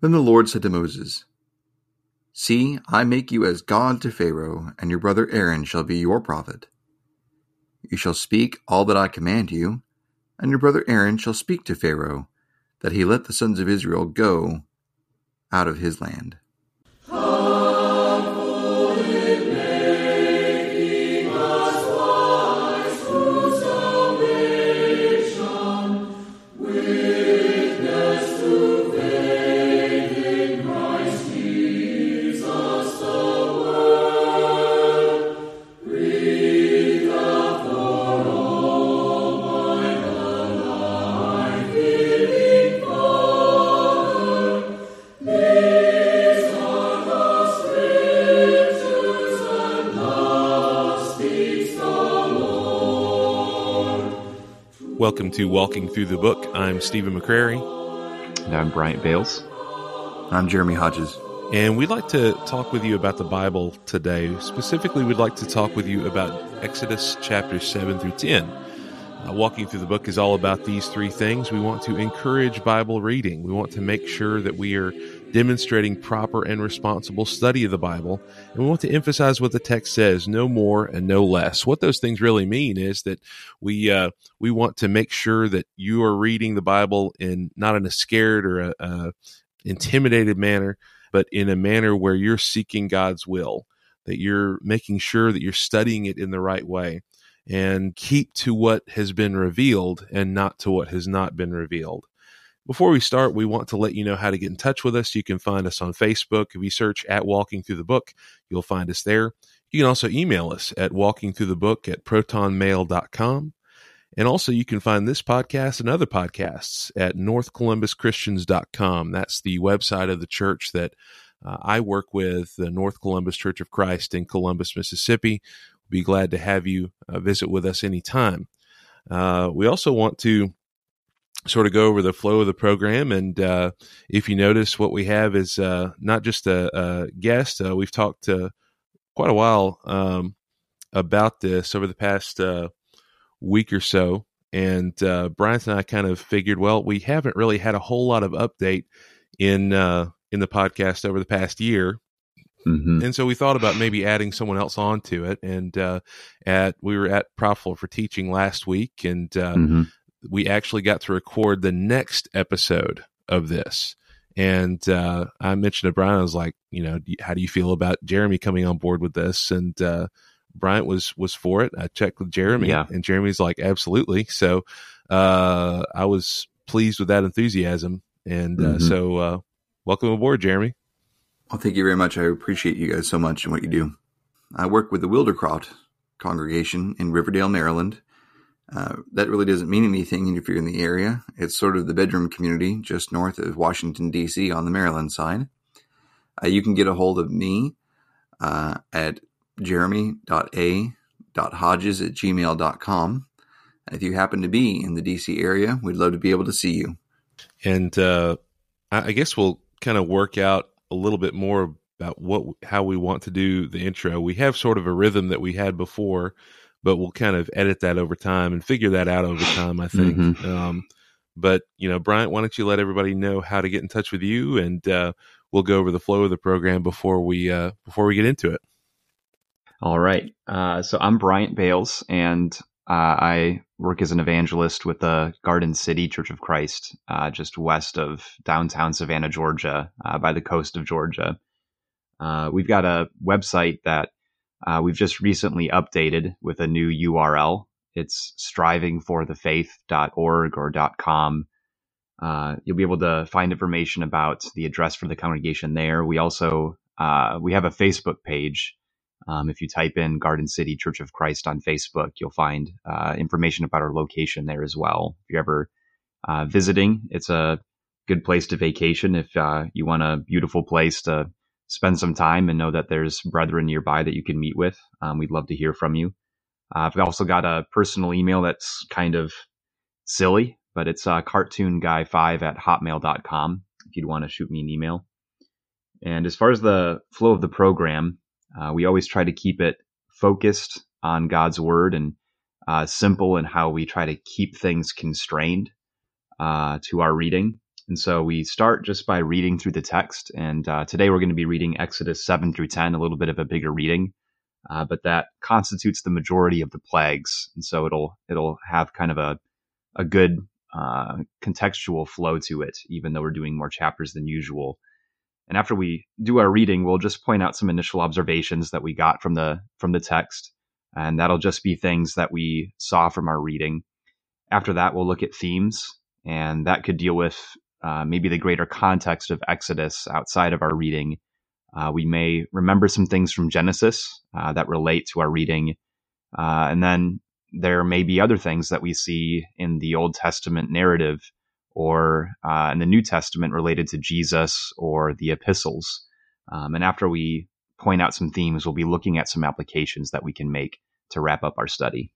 Then the Lord said to Moses, See, I make you as God to Pharaoh, and your brother Aaron shall be your prophet. You shall speak all that I command you, and your brother Aaron shall speak to Pharaoh, that he let the sons of Israel go out of his land. Welcome to Walking Through the Book. I'm Stephen McCrary. And I'm Bryant Bales. I'm Jeremy Hodges. And we'd like to talk with you about the Bible today. Specifically, we'd like to talk with you about Exodus chapters 7 through 10. Uh, walking through the book is all about these three things. We want to encourage Bible reading. We want to make sure that we are demonstrating proper and responsible study of the Bible. And we want to emphasize what the text says, no more and no less. What those things really mean is that we uh, we want to make sure that you are reading the Bible in not in a scared or a, a intimidated manner, but in a manner where you're seeking God's will, that you're making sure that you're studying it in the right way and keep to what has been revealed and not to what has not been revealed. Before we start, we want to let you know how to get in touch with us. You can find us on Facebook. If you search at Walking Through the Book, you'll find us there. You can also email us at walkingthroughthebook at protonmail.com. And also, you can find this podcast and other podcasts at northcolumbuschristians.com. That's the website of the church that uh, I work with, the North Columbus Church of Christ in Columbus, Mississippi. We'll be glad to have you uh, visit with us anytime. Uh, we also want to sort of go over the flow of the program. And uh, if you notice, what we have is uh, not just a, a guest. Uh, we've talked quite a while um, about this over the past uh, week or so. And uh, Bryant and I kind of figured, well, we haven't really had a whole lot of update in uh, in the podcast over the past year. Mm-hmm. And so we thought about maybe adding someone else onto it. And at we were at Profitable for Teaching last week, and mm-hmm we actually got to record the next episode of this. And uh, I mentioned to Bryant, I was like, you know, how do you feel about Jeremy coming on board with this? And uh, Bryant was was for it. I checked with Jeremy, yeah. and Jeremy's like, absolutely. So uh, I was pleased with that enthusiasm, and uh, mm-hmm. so uh, welcome aboard, Jeremy. Well, thank you very much. I appreciate you guys so much and what you do. I work with the Wildercroft congregation in Riverdale, Maryland, uh, that really doesn't mean anything if you're in the area. It's sort of the bedroom community just north of Washington, D.C. on the Maryland side. Uh, you can get a hold of me uh, at jeremy.a.hodges at gmail.com. If you happen to be in the D.C. area, we'd love to be able to see you. And uh, I guess we'll kind of work out a little bit more about what how we want to do the intro. We have sort of a rhythm that we had before but we'll kind of edit that over time and figure that out over time, I think. Mm-hmm. Um, but, you know, Bryant, why don't you let everybody know how to get in touch with you and uh, we'll go over the flow of the program before we uh, before we get into it. All right. Uh, so I'm Bryant Bales, and uh, I work as an evangelist with the Garden City Church of Christ, uh, just west of downtown Savannah, Georgia, uh, by the coast of Georgia. we've got a website that uh, we've just recently updated with a new URL. It's strivingforthefaith.org or .com. Uh, you'll be able to find information about the address for the congregation there. We also uh, we have a Facebook page. Um, if you type in Garden City Church of Christ on Facebook, you'll find uh, information about our location there as well. If you're ever uh, visiting, it's a good place to vacation. If uh, you want a beautiful place to spend some time and know that there's brethren nearby that you can meet with. Um, we'd love to hear from you. Uh, I've also got a personal email that's kind of silly, but it's uh, cartoonguy5 at hotmail.com if you'd want to shoot me an email. And as far as the flow of the program, uh, we always try to keep it focused on God's word and uh, simple in how we try to keep things constrained uh, to our reading. And so we start just by reading through the text. And uh, today we're going to be reading Exodus 7 through 10, a little bit of a bigger reading. Uh, but that constitutes the majority of the plagues. And so it'll, it'll have kind of a, a good uh, contextual flow to it, even though we're doing more chapters than usual. And after we do our reading, we'll just point out some initial observations that we got from the from the text, and that'll just be things that we saw from our reading. After that, we'll look at themes, and that could deal with uh, maybe the greater context of Exodus outside of our reading. Uh, we may remember some things from Genesis uh, that relate to our reading, uh, and then there may be other things that we see in the Old Testament narrative or uh, in the New Testament related to Jesus or the epistles. Um, and after we point out some themes, we'll be looking at some applications that we can make to wrap up our study.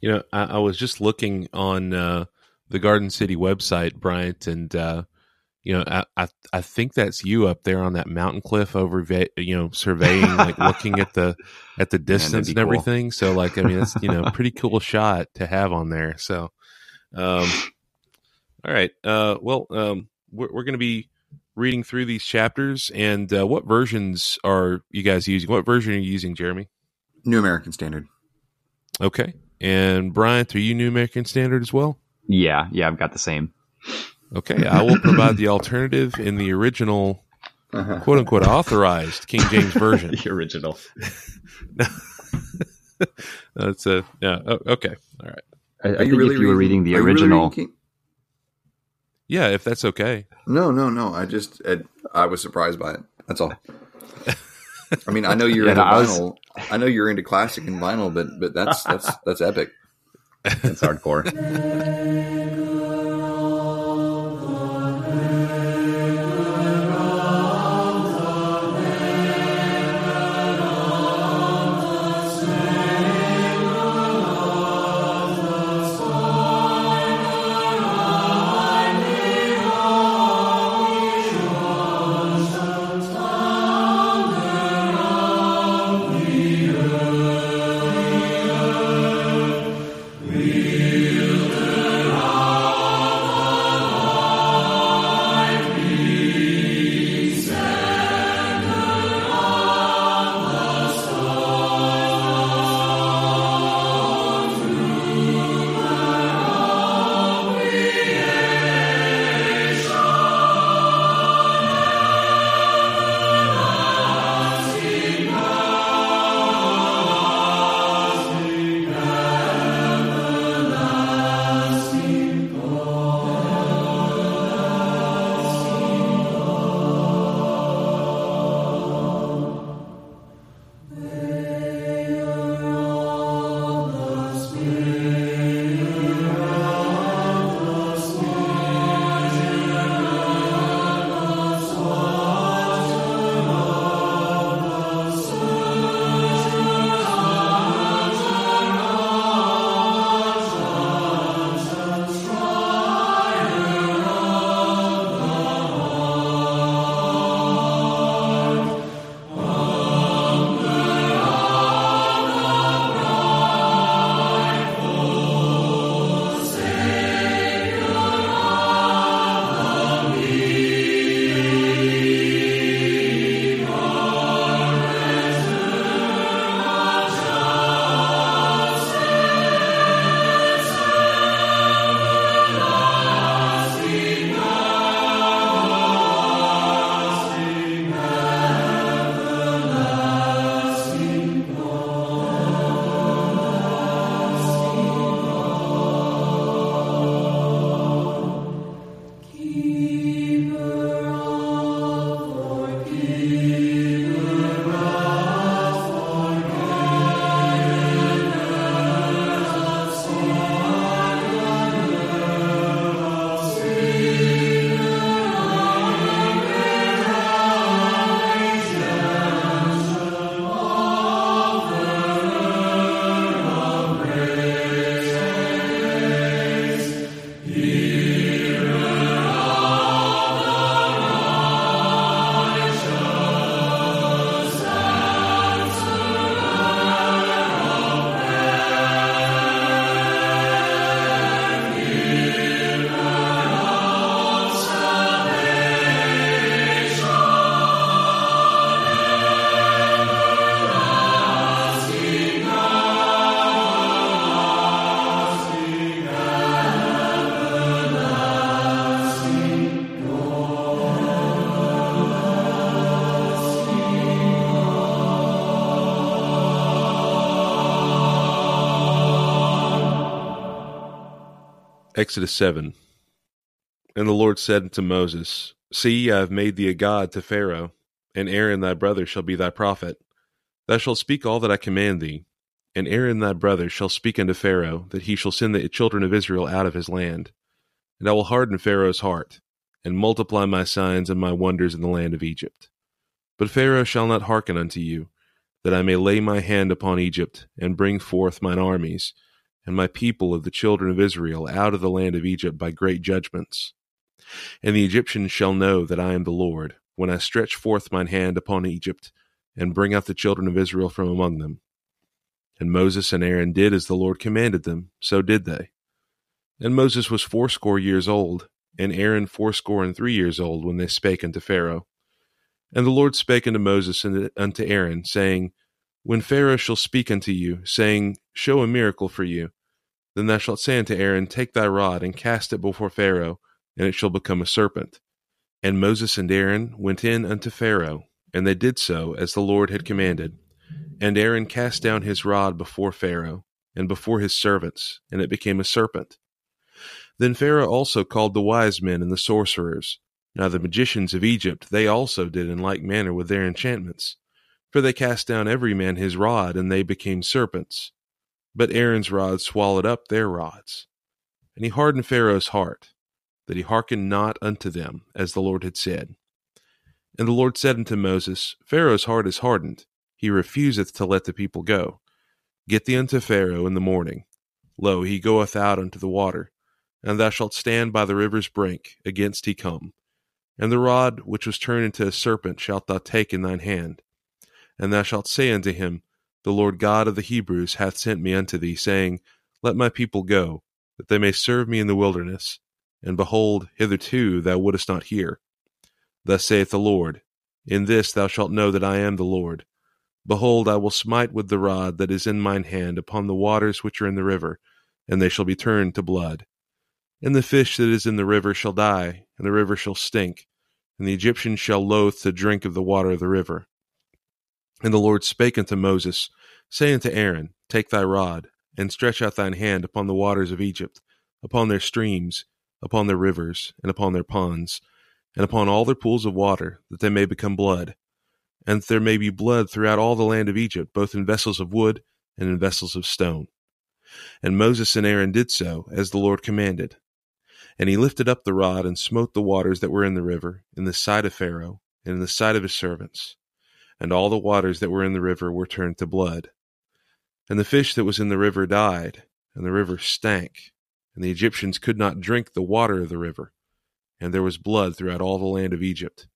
You know, I, I was just looking on the Garden City website, Bryant, and uh, you know, I, I, I think that's you up there on that mountain cliff over, you know, surveying, like looking at the at the distance and cool. everything. So, like, I mean, it's you know, pretty cool shot to have on there. So, um, all right. Uh, well, um, we're, we're going to be reading through these chapters. And uh, what versions are you guys using? What version are you using, Jeremy? New American Standard. Okay. And Bryant, are you New American Standard as well? Yeah. Yeah, I've got the same. Okay. I will provide the alternative in the original, uh-huh. quote unquote, authorized King James version. the original. That's a, yeah. Oh, okay. All right. I, I think really if you were reading, the original. Really yeah, if that's okay. No, no, no. I just I, I was surprised by it. That's all. I mean, I know you're yeah, into I vinyl. Was... I know you're into classic and vinyl, but but that's that's that's epic. It's hardcore. Exodus 7 And the Lord said unto Moses, See, I have made thee a god to Pharaoh, and Aaron thy brother shall be thy prophet. Thou shalt speak all that I command thee, and Aaron thy brother shall speak unto Pharaoh, that he shall send the children of Israel out of his land. And I will harden Pharaoh's heart, and multiply my signs and my wonders in the land of Egypt. But Pharaoh shall not hearken unto you, that I may lay my hand upon Egypt, and bring forth mine armies, and my people of the children of Israel out of the land of Egypt by great judgments. And the Egyptians shall know that I am the Lord, when I stretch forth mine hand upon Egypt, and bring out the children of Israel from among them. And Moses and Aaron did as the Lord commanded them, so did they. And Moses was fourscore years old, and Aaron fourscore and three years old, when they spake unto Pharaoh. And the Lord spake unto Moses and unto Aaron, saying, When Pharaoh shall speak unto you, saying, Show a miracle for you, then thou shalt say unto Aaron, Take thy rod, and cast it before Pharaoh, and it shall become a serpent. And Moses and Aaron went in unto Pharaoh, and they did so as the Lord had commanded. And Aaron cast down his rod before Pharaoh, and before his servants, and it became a serpent. Then Pharaoh also called the wise men and the sorcerers. Now the magicians of Egypt, they also did in like manner with their enchantments. For they cast down every man his rod, and they became serpents. But Aaron's rod swallowed up their rods. And he hardened Pharaoh's heart, that he hearkened not unto them, as the Lord had said. And the Lord said unto Moses, Pharaoh's heart is hardened, he refuseth to let the people go. Get thee unto Pharaoh in the morning. Lo, he goeth out unto the water, and thou shalt stand by the river's brink, against he come. And the rod which was turned into a serpent shalt thou take in thine hand. And thou shalt say unto him, the Lord God of the Hebrews hath sent me unto thee, saying, Let my people go, that they may serve me in the wilderness. And behold, hitherto thou wouldest not hear. Thus saith the Lord, In this thou shalt know that I am the Lord. Behold, I will smite with the rod that is in mine hand upon the waters which are in the river, and they shall be turned to blood. And the fish that is in the river shall die, and the river shall stink, and the Egyptians shall loathe to drink of the water of the river. And the Lord spake unto Moses, saying to Aaron, Take thy rod, and stretch out thine hand upon the waters of Egypt, upon their streams, upon their rivers, and upon their ponds, and upon all their pools of water, that they may become blood. And that there may be blood throughout all the land of Egypt, both in vessels of wood and in vessels of stone. And Moses and Aaron did so, as the Lord commanded. And he lifted up the rod and smote the waters that were in the river, in the sight of Pharaoh, and in the sight of his servants and all the waters that were in the river were turned to blood. And the fish that was in the river died, and the river stank, and the Egyptians could not drink the water of the river, and there was blood throughout all the land of Egypt.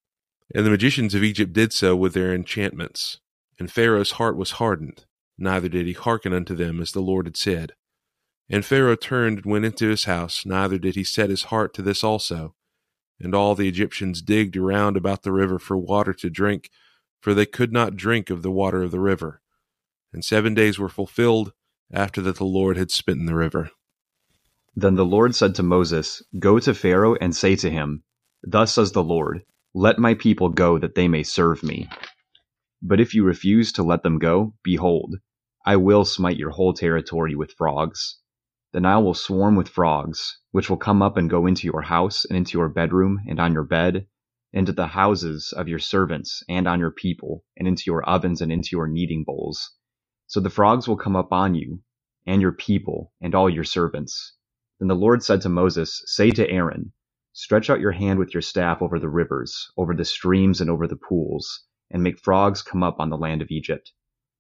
And the magicians of Egypt did so with their enchantments, and Pharaoh's heart was hardened, neither did he hearken unto them as the Lord had said. And Pharaoh turned and went into his house, neither did he set his heart to this also. And all the Egyptians digged around about the river for water to drink, for they could not drink of the water of the river. And seven days were fulfilled after that the Lord had smitten the river. Then the Lord said to Moses, Go to Pharaoh and say to him, Thus says the Lord, Let my people go that they may serve me. But if you refuse to let them go, behold, I will smite your whole territory with frogs. The Nile will swarm with frogs, which will come up and go into your house and into your bedroom and on your bed into the houses of your servants and on your people, and into your ovens and into your kneading bowls. So the frogs will come up on you, and your people, and all your servants. Then the Lord said to Moses, Say to Aaron, Stretch out your hand with your staff over the rivers, over the streams, and over the pools, and make frogs come up on the land of Egypt.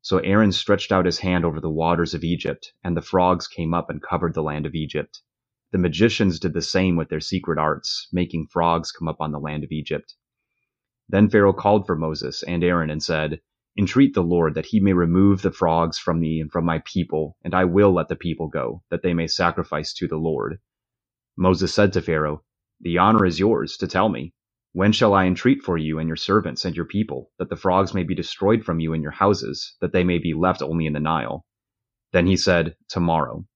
So Aaron stretched out his hand over the waters of Egypt, and the frogs came up and covered the land of Egypt. The magicians did the same with their secret arts, making frogs come up on the land of Egypt. Then Pharaoh called for Moses and Aaron and said, Entreat the Lord that he may remove the frogs from me and from my people, and I will let the people go, that they may sacrifice to the Lord. Moses said to Pharaoh, The honor is yours to tell me. When shall I entreat for you and your servants and your people, that the frogs may be destroyed from you and your houses, that they may be left only in the Nile? Then he said, Tomorrow.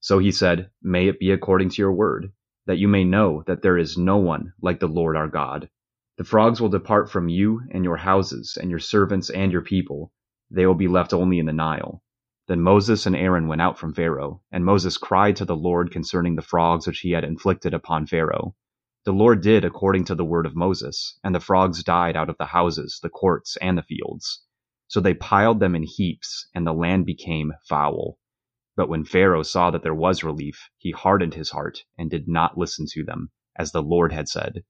So he said, May it be according to your word, that you may know that there is no one like the Lord our God. The frogs will depart from you and your houses and your servants and your people. They will be left only in the Nile. Then Moses and Aaron went out from Pharaoh, and Moses cried to the Lord concerning the frogs which he had inflicted upon Pharaoh. The Lord did according to the word of Moses, and the frogs died out of the houses, the courts, and the fields. So they piled them in heaps, and the land became foul. But when Pharaoh saw that there was relief, he hardened his heart, and did not listen to them, as the Lord had said.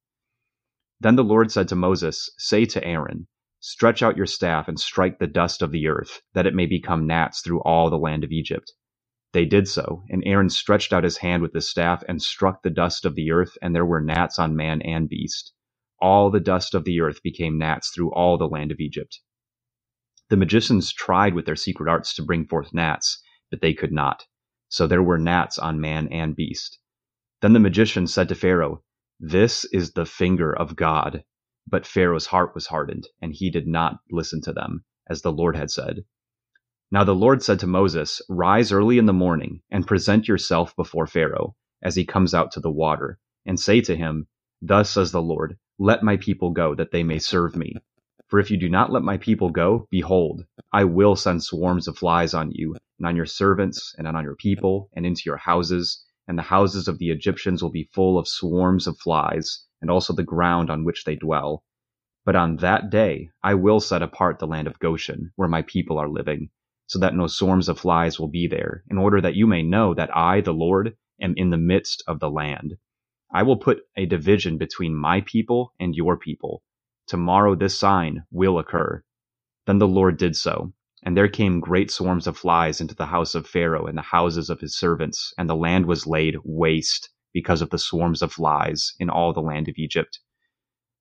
Then the Lord said to Moses, Say to Aaron, Stretch out your staff and strike the dust of the earth, that it may become gnats through all the land of Egypt. They did so, and Aaron stretched out his hand with his staff and struck the dust of the earth, and there were gnats on man and beast. All the dust of the earth became gnats through all the land of Egypt. The magicians tried with their secret arts to bring forth gnats, but they could not. So there were gnats on man and beast. Then the magician said to Pharaoh, This is the finger of God. But Pharaoh's heart was hardened, and he did not listen to them, as the Lord had said. Now the Lord said to Moses, Rise early in the morning, and present yourself before Pharaoh, as he comes out to the water, and say to him, Thus says the Lord, Let my people go, that they may serve me. For if you do not let my people go, behold, I will send swarms of flies on you, and on your servants, and on your people, and into your houses, and the houses of the Egyptians will be full of swarms of flies and also the ground on which they dwell. But on that day I will set apart the land of Goshen, where my people are living, so that no swarms of flies will be there, in order that you may know that I, the Lord, am in the midst of the land. I will put a division between my people and your people. Tomorrow this sign will occur. Then the Lord did so, and there came great swarms of flies into the house of Pharaoh and the houses of his servants, and the land was laid waste because of the swarms of flies in all the land of Egypt.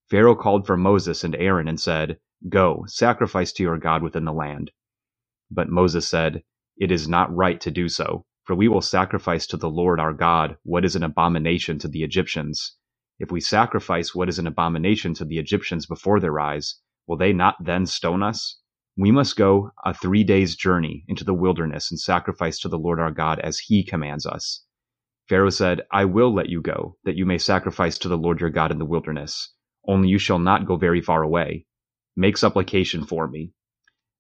Pharaoh called for Moses and Aaron and said, Go, sacrifice to your God within the land. But Moses said, It is not right to do so, for we will sacrifice to the Lord our God what is an abomination to the Egyptians. If we sacrifice what is an abomination to the Egyptians before their eyes, will they not then stone us? We must go a three days' journey into the wilderness and sacrifice to the Lord our God as he commands us. Pharaoh said, I will let you go, that you may sacrifice to the Lord your God in the wilderness. Only you shall not go very far away. Make supplication for me.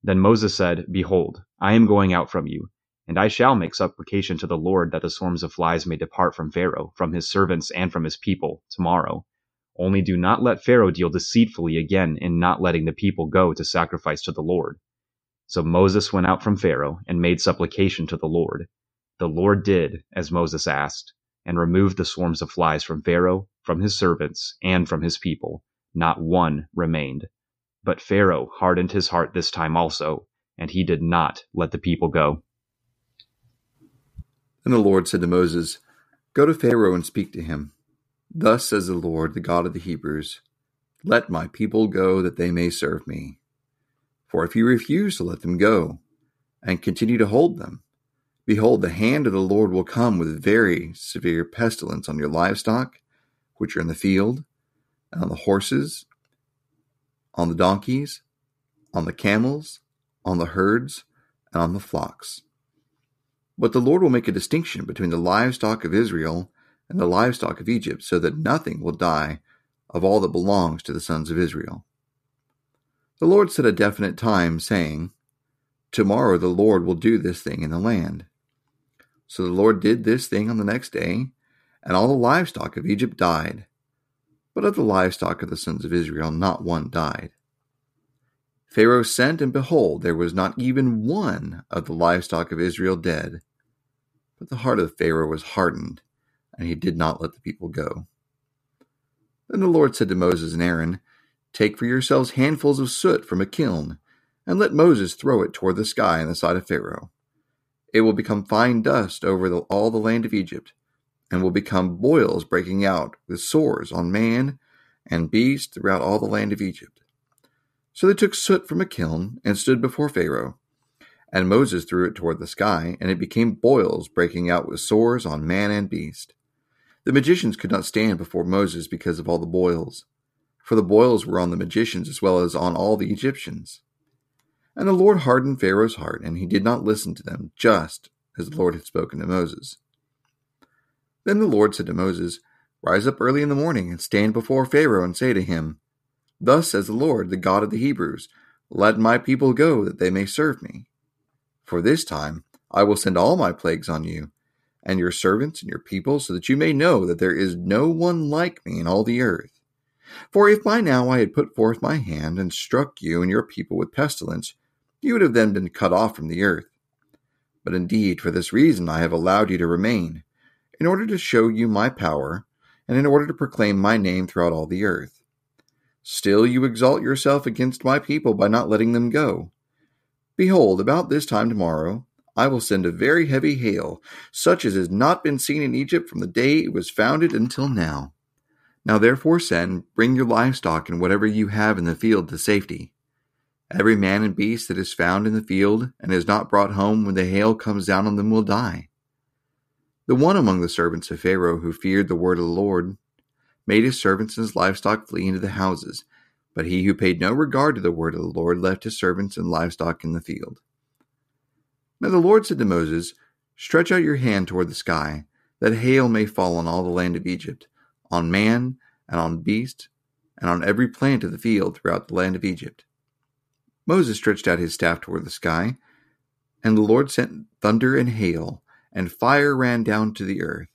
Then Moses said, Behold, I am going out from you, and I shall make supplication to the Lord that the swarms of flies may depart from Pharaoh, from his servants, and from his people, tomorrow. Only do not let Pharaoh deal deceitfully again in not letting the people go to sacrifice to the Lord. So Moses went out from Pharaoh and made supplication to the Lord. The Lord did as Moses asked, and removed the swarms of flies from Pharaoh, from his servants, and from his people. Not one remained. But Pharaoh hardened his heart this time also, and he did not let the people go. Then the Lord said to Moses, Go to Pharaoh and speak to him. Thus says the Lord, the God of the Hebrews Let my people go that they may serve me. For if you refuse to let them go, and continue to hold them, Behold, the hand of the Lord will come with very severe pestilence on your livestock, which are in the field, and on the horses, on the donkeys, on the camels, on the herds, and on the flocks. But the Lord will make a distinction between the livestock of Israel and the livestock of Egypt, so that nothing will die of all that belongs to the sons of Israel. The Lord set a definite time, saying, Tomorrow the Lord will do this thing in the land. So the Lord did this thing on the next day, and all the livestock of Egypt died. But of the livestock of the sons of Israel, not one died. Pharaoh sent, and behold, there was not even one of the livestock of Israel dead. But the heart of Pharaoh was hardened, and he did not let the people go. Then the Lord said to Moses and Aaron, Take for yourselves handfuls of soot from a kiln, and let Moses throw it toward the sky in the sight of Pharaoh. It will become fine dust over the, all the land of Egypt, and will become boils breaking out with sores on man and beast throughout all the land of Egypt. So they took soot from a kiln and stood before Pharaoh. And Moses threw it toward the sky, and it became boils breaking out with sores on man and beast. The magicians could not stand before Moses because of all the boils, for the boils were on the magicians as well as on all the Egyptians. And the Lord hardened Pharaoh's heart, and he did not listen to them, just as the Lord had spoken to Moses. Then the Lord said to Moses, Rise up early in the morning, and stand before Pharaoh, and say to him, Thus says the Lord, the God of the Hebrews, Let my people go, that they may serve me. For this time I will send all my plagues on you, and your servants and your people, so that you may know that there is no one like me in all the earth. For if by now I had put forth my hand and struck you and your people with pestilence, you would have then been cut off from the earth. But indeed, for this reason I have allowed you to remain, in order to show you my power, and in order to proclaim my name throughout all the earth. Still you exalt yourself against my people by not letting them go. Behold, about this time tomorrow, I will send a very heavy hail, such as has not been seen in Egypt from the day it was founded until now. Now therefore send, bring your livestock and whatever you have in the field to safety. Every man and beast that is found in the field and is not brought home when the hail comes down on them will die. The one among the servants of Pharaoh who feared the word of the Lord made his servants and his livestock flee into the houses, but he who paid no regard to the word of the Lord left his servants and livestock in the field. Now the Lord said to Moses, Stretch out your hand toward the sky, that hail may fall on all the land of Egypt, on man and on beast, and on every plant of the field throughout the land of Egypt. Moses stretched out his staff toward the sky, and the Lord sent thunder and hail, and fire ran down to the earth,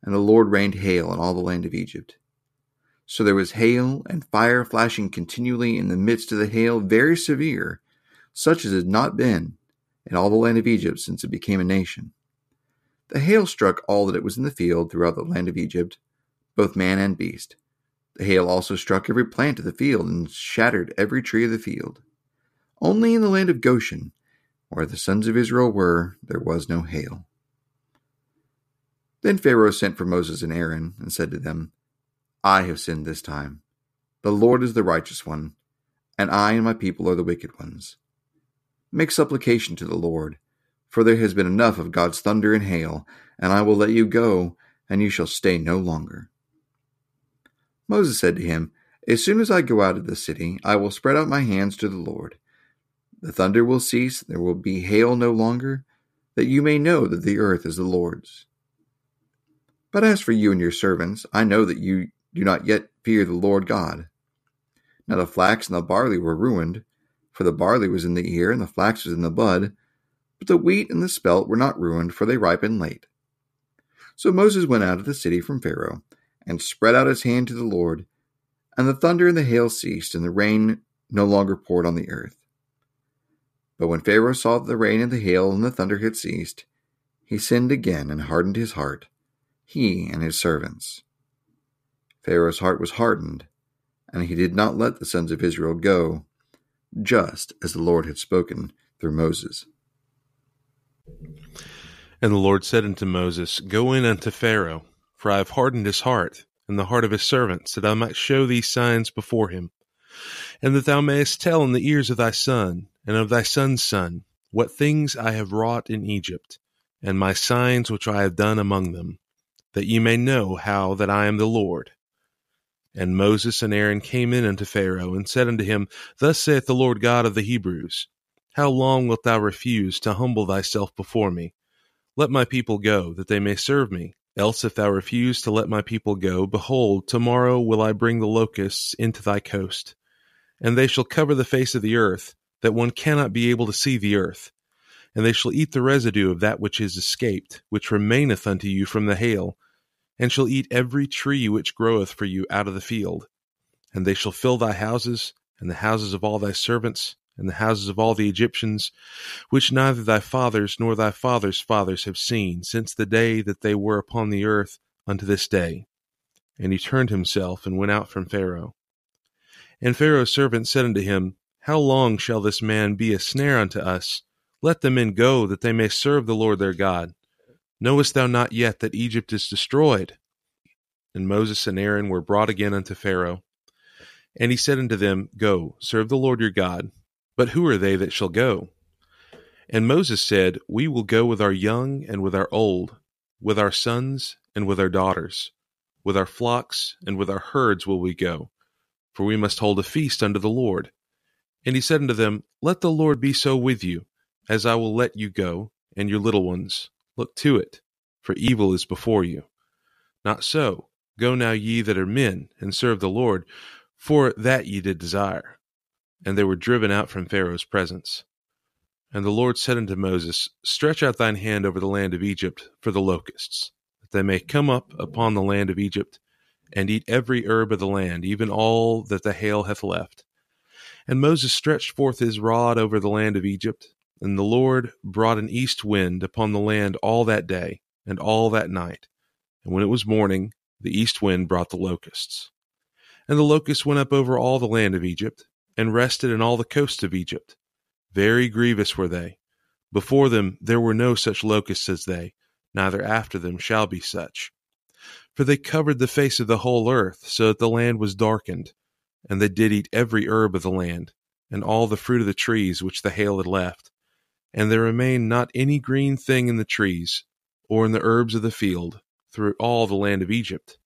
and the Lord rained hail on all the land of Egypt. So there was hail and fire flashing continually in the midst of the hail, very severe, such as had not been in all the land of Egypt since it became a nation. The hail struck all that it was in the field throughout the land of Egypt, both man and beast. The hail also struck every plant of the field and shattered every tree of the field. Only in the land of Goshen, where the sons of Israel were, there was no hail. Then Pharaoh sent for Moses and Aaron and said to them, I have sinned this time. The Lord is the righteous one, and I and my people are the wicked ones. Make supplication to the Lord, for there has been enough of God's thunder and hail, and I will let you go, and you shall stay no longer. Moses said to him, As soon as I go out of the city, I will spread out my hands to the Lord the thunder will cease, there will be hail no longer, that you may know that the earth is the Lord's. But as for you and your servants, I know that you do not yet fear the Lord God. Now the flax and the barley were ruined, for the barley was in the ear and the flax was in the bud, but the wheat and the spelt were not ruined, for they ripened late. So Moses went out of the city from Pharaoh, and spread out his hand to the Lord, and the thunder and the hail ceased, and the rain no longer poured on the earth. But when Pharaoh saw that the rain and the hail and the thunder had ceased, he sinned again and hardened his heart, he and his servants. Pharaoh's heart was hardened, and he did not let the sons of Israel go, just as the Lord had spoken through Moses. And the Lord said unto Moses, Go in unto Pharaoh, for I have hardened his heart, and the heart of his servants, that I might show these signs before him, and that thou mayest tell in the ears of thy son and of thy son's son what things I have wrought in Egypt, and my signs which I have done among them, that ye may know how that I am the Lord. And Moses and Aaron came in unto Pharaoh, and said unto him, Thus saith the Lord God of the Hebrews, How long wilt thou refuse to humble thyself before me? Let my people go, that they may serve me. Else, if thou refuse to let my people go, behold, tomorrow will I bring the locusts into thy coast, and they shall cover the face of the earth, that one cannot be able to see the earth. And they shall eat the residue of that which is escaped, which remaineth unto you from the hail, and shall eat every tree which groweth for you out of the field. And they shall fill thy houses, and the houses of all thy servants, and the houses of all the Egyptians, which neither thy fathers nor thy fathers' fathers have seen, since the day that they were upon the earth unto this day. And he turned himself and went out from Pharaoh. And Pharaoh's servant said unto him, How long shall this man be a snare unto us? Let the men go, that they may serve the Lord their God. Knowest thou not yet that Egypt is destroyed? And Moses and Aaron were brought again unto Pharaoh. And he said unto them, Go, serve the Lord your God. But who are they that shall go? And Moses said, We will go with our young and with our old, with our sons and with our daughters. With our flocks and with our herds will we go for we must hold a feast unto the Lord. And he said unto them, Let the Lord be so with you, as I will let you go, and your little ones. Look to it, for evil is before you. Not so. Go now, ye that are men, and serve the Lord, for that ye did desire. And they were driven out from Pharaoh's presence. And the Lord said unto Moses, Stretch out thine hand over the land of Egypt for the locusts, that they may come up upon the land of Egypt, and eat every herb of the land, even all that the hail hath left. And Moses stretched forth his rod over the land of Egypt, and the Lord brought an east wind upon the land all that day, and all that night. And when it was morning, the east wind brought the locusts. And the locusts went up over all the land of Egypt, and rested in all the coasts of Egypt very grievous were they. Before them there were no such locusts as they, neither after them shall be such. For they covered the face of the whole earth, so that the land was darkened, and they did eat every herb of the land, and all the fruit of the trees which the hail had left. And there remained not any green thing in the trees, or in the herbs of the field, through all the land of Egypt.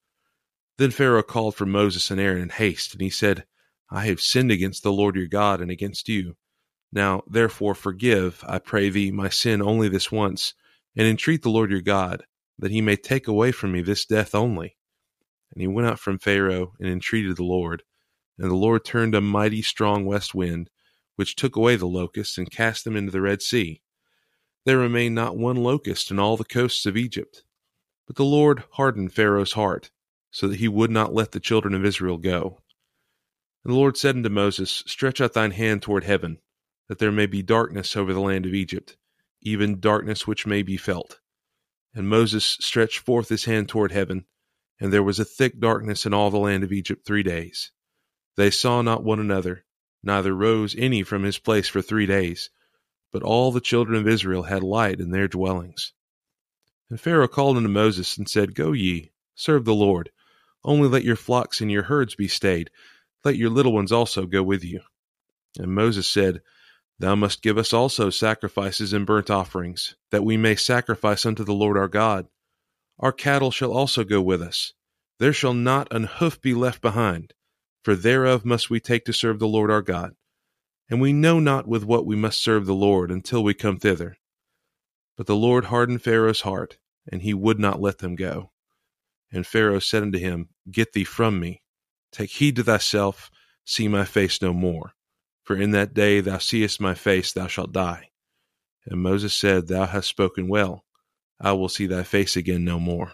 Then Pharaoh called for Moses and Aaron in haste, and he said, I have sinned against the Lord your God and against you now, therefore, forgive, I pray thee, my sin only this once, and entreat the Lord your God, that he may take away from me this death only. And he went out from Pharaoh and entreated the Lord. And the Lord turned a mighty strong west wind, which took away the locusts and cast them into the Red Sea. There remained not one locust in all the coasts of Egypt. But the Lord hardened Pharaoh's heart, so that he would not let the children of Israel go. And the Lord said unto Moses, Stretch out thine hand toward heaven that there may be darkness over the land of Egypt, even darkness which may be felt. And Moses stretched forth his hand toward heaven, and there was a thick darkness in all the land of Egypt three days. They saw not one another, neither rose any from his place for three days, but all the children of Israel had light in their dwellings. And Pharaoh called unto Moses and said, Go ye, serve the Lord. Only let your flocks and your herds be stayed. Let your little ones also go with you. And Moses said, Thou must give us also sacrifices and burnt offerings, that we may sacrifice unto the Lord our God. Our cattle shall also go with us. There shall not an hoof be left behind, for thereof must we take to serve the Lord our God. And we know not with what we must serve the Lord until we come thither. But the Lord hardened Pharaoh's heart, and he would not let them go. And Pharaoh said unto him, Get thee from me. Take heed to thyself, see my face no more. For in that day thou seest my face, thou shalt die. And Moses said, Thou hast spoken well. I will see thy face again no more.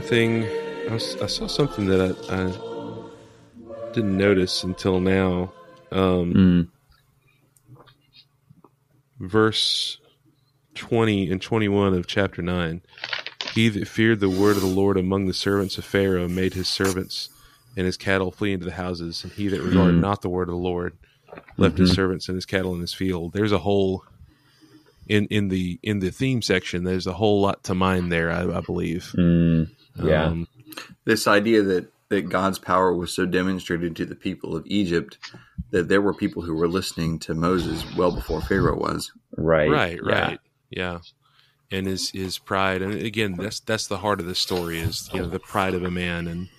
Thing I, was, I saw something that I, I, didn't notice until now. Um, mm. Verse twenty and twenty-one of chapter nine. He that feared the word of the Lord among the servants of Pharaoh made his servants and his cattle flee into the houses, and he that regarded mm. not the word of the Lord left mm-hmm. his servants and his cattle in his field. There's a whole in in the in the theme section. There's a whole lot to mine there, I, I believe. Mm. Yeah. Um, this idea that, that God's power was so demonstrated to the people of Egypt that there were people who were listening to Moses well before Pharaoh was. Right. Right, right. Yeah. yeah. And his his pride and again that's that's the heart of the story is you know the pride of a man and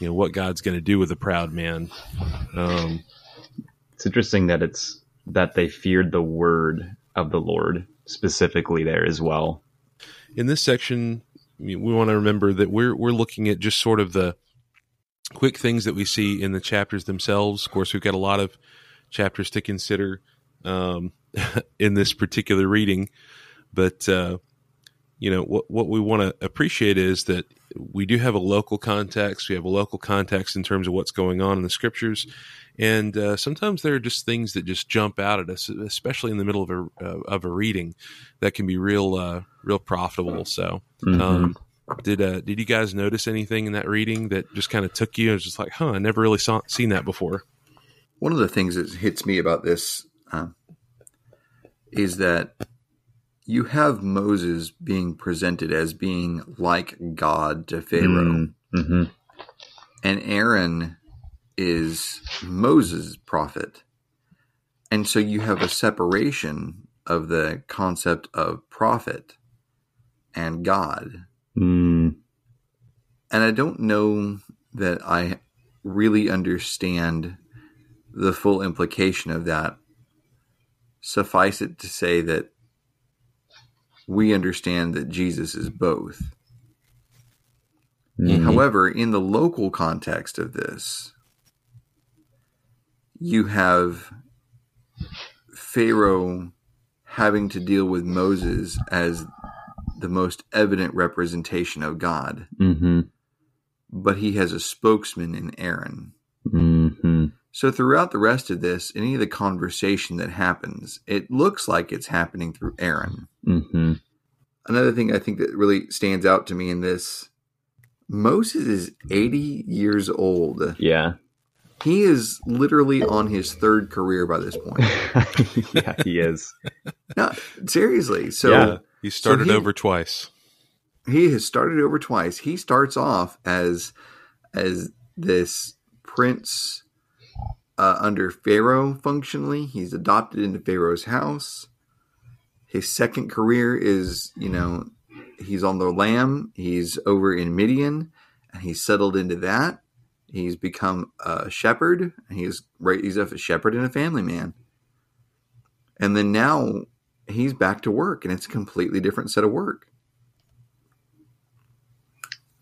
you know what God's going to do with a proud man. Um, it's interesting that it's that they feared the word of the Lord specifically there as well. In this section, we want to remember that we're we're looking at just sort of the quick things that we see in the chapters themselves. Of course, we've got a lot of chapters to consider um, in this particular reading, but uh, you know what what we want to appreciate is that we do have a local context. We have a local context in terms of what's going on in the scriptures, and uh, sometimes there are just things that just jump out at us, especially in the middle of a uh, of a reading, that can be real uh, real profitable. So, mm-hmm. um, did uh, did you guys notice anything in that reading that just kind of took you? It was just like, huh, I never really saw seen that before. One of the things that hits me about this um, is that you have Moses being presented as being like God to Pharaoh, Mm-hmm. and Aaron is Moses' prophet. And so you have a separation of the concept of prophet and God. Mm. And I don't know that I really understand the full implication of that. Suffice it to say that we understand that Jesus is both. Mhm. However, in the local context of this, you have Pharaoh having to deal with Moses as the most evident representation of God, Mhm. but he has a spokesman in Aaron. Mhm. So throughout the rest of this, any of the conversation that happens, it looks like it's happening through Aaron. Mhm. Another thing I think that really stands out to me in this Moses is 80 years old. Yeah. He is literally on his third career by this point. yeah, he is. No, seriously. So Yeah. He started he- over twice. he has started over twice. He starts off as as this prince uh, under Pharaoh functionally. He's adopted into Pharaoh's house. His second career is, you know, he's on the lam. He's over in Midian, and he's settled into that. He's become a shepherd. And he's right. He's a shepherd and a family man. And then now he's back to work, and it's a completely different set of work.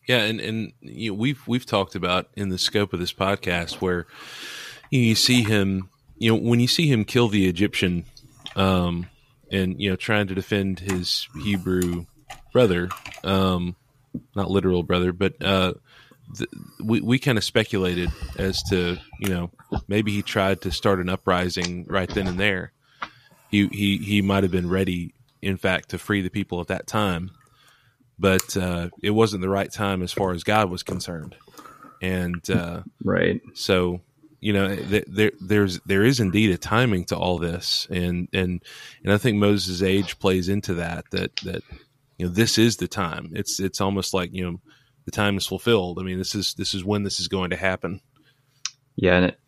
Yeah, and and you know, we've we've talked about in the scope of this podcast where you, see him, you know, when you see him kill the Egyptian, um, and you know, trying to defend his Hebrew brother, um, not literal brother, but uh, th- we we kind of speculated as to you know maybe he tried to start an uprising right then and there. He he he might have been ready, in fact, to free the people at that time but uh, it wasn't the right time as far as God was concerned. And uh, Right. so, you know, th- there there's there is indeed a timing to all this, and and and I think Moses' age plays into that. That that you know this is the time. It's it's almost like you know the time is fulfilled. I mean, this is this is when this is going to happen. Yeah, and it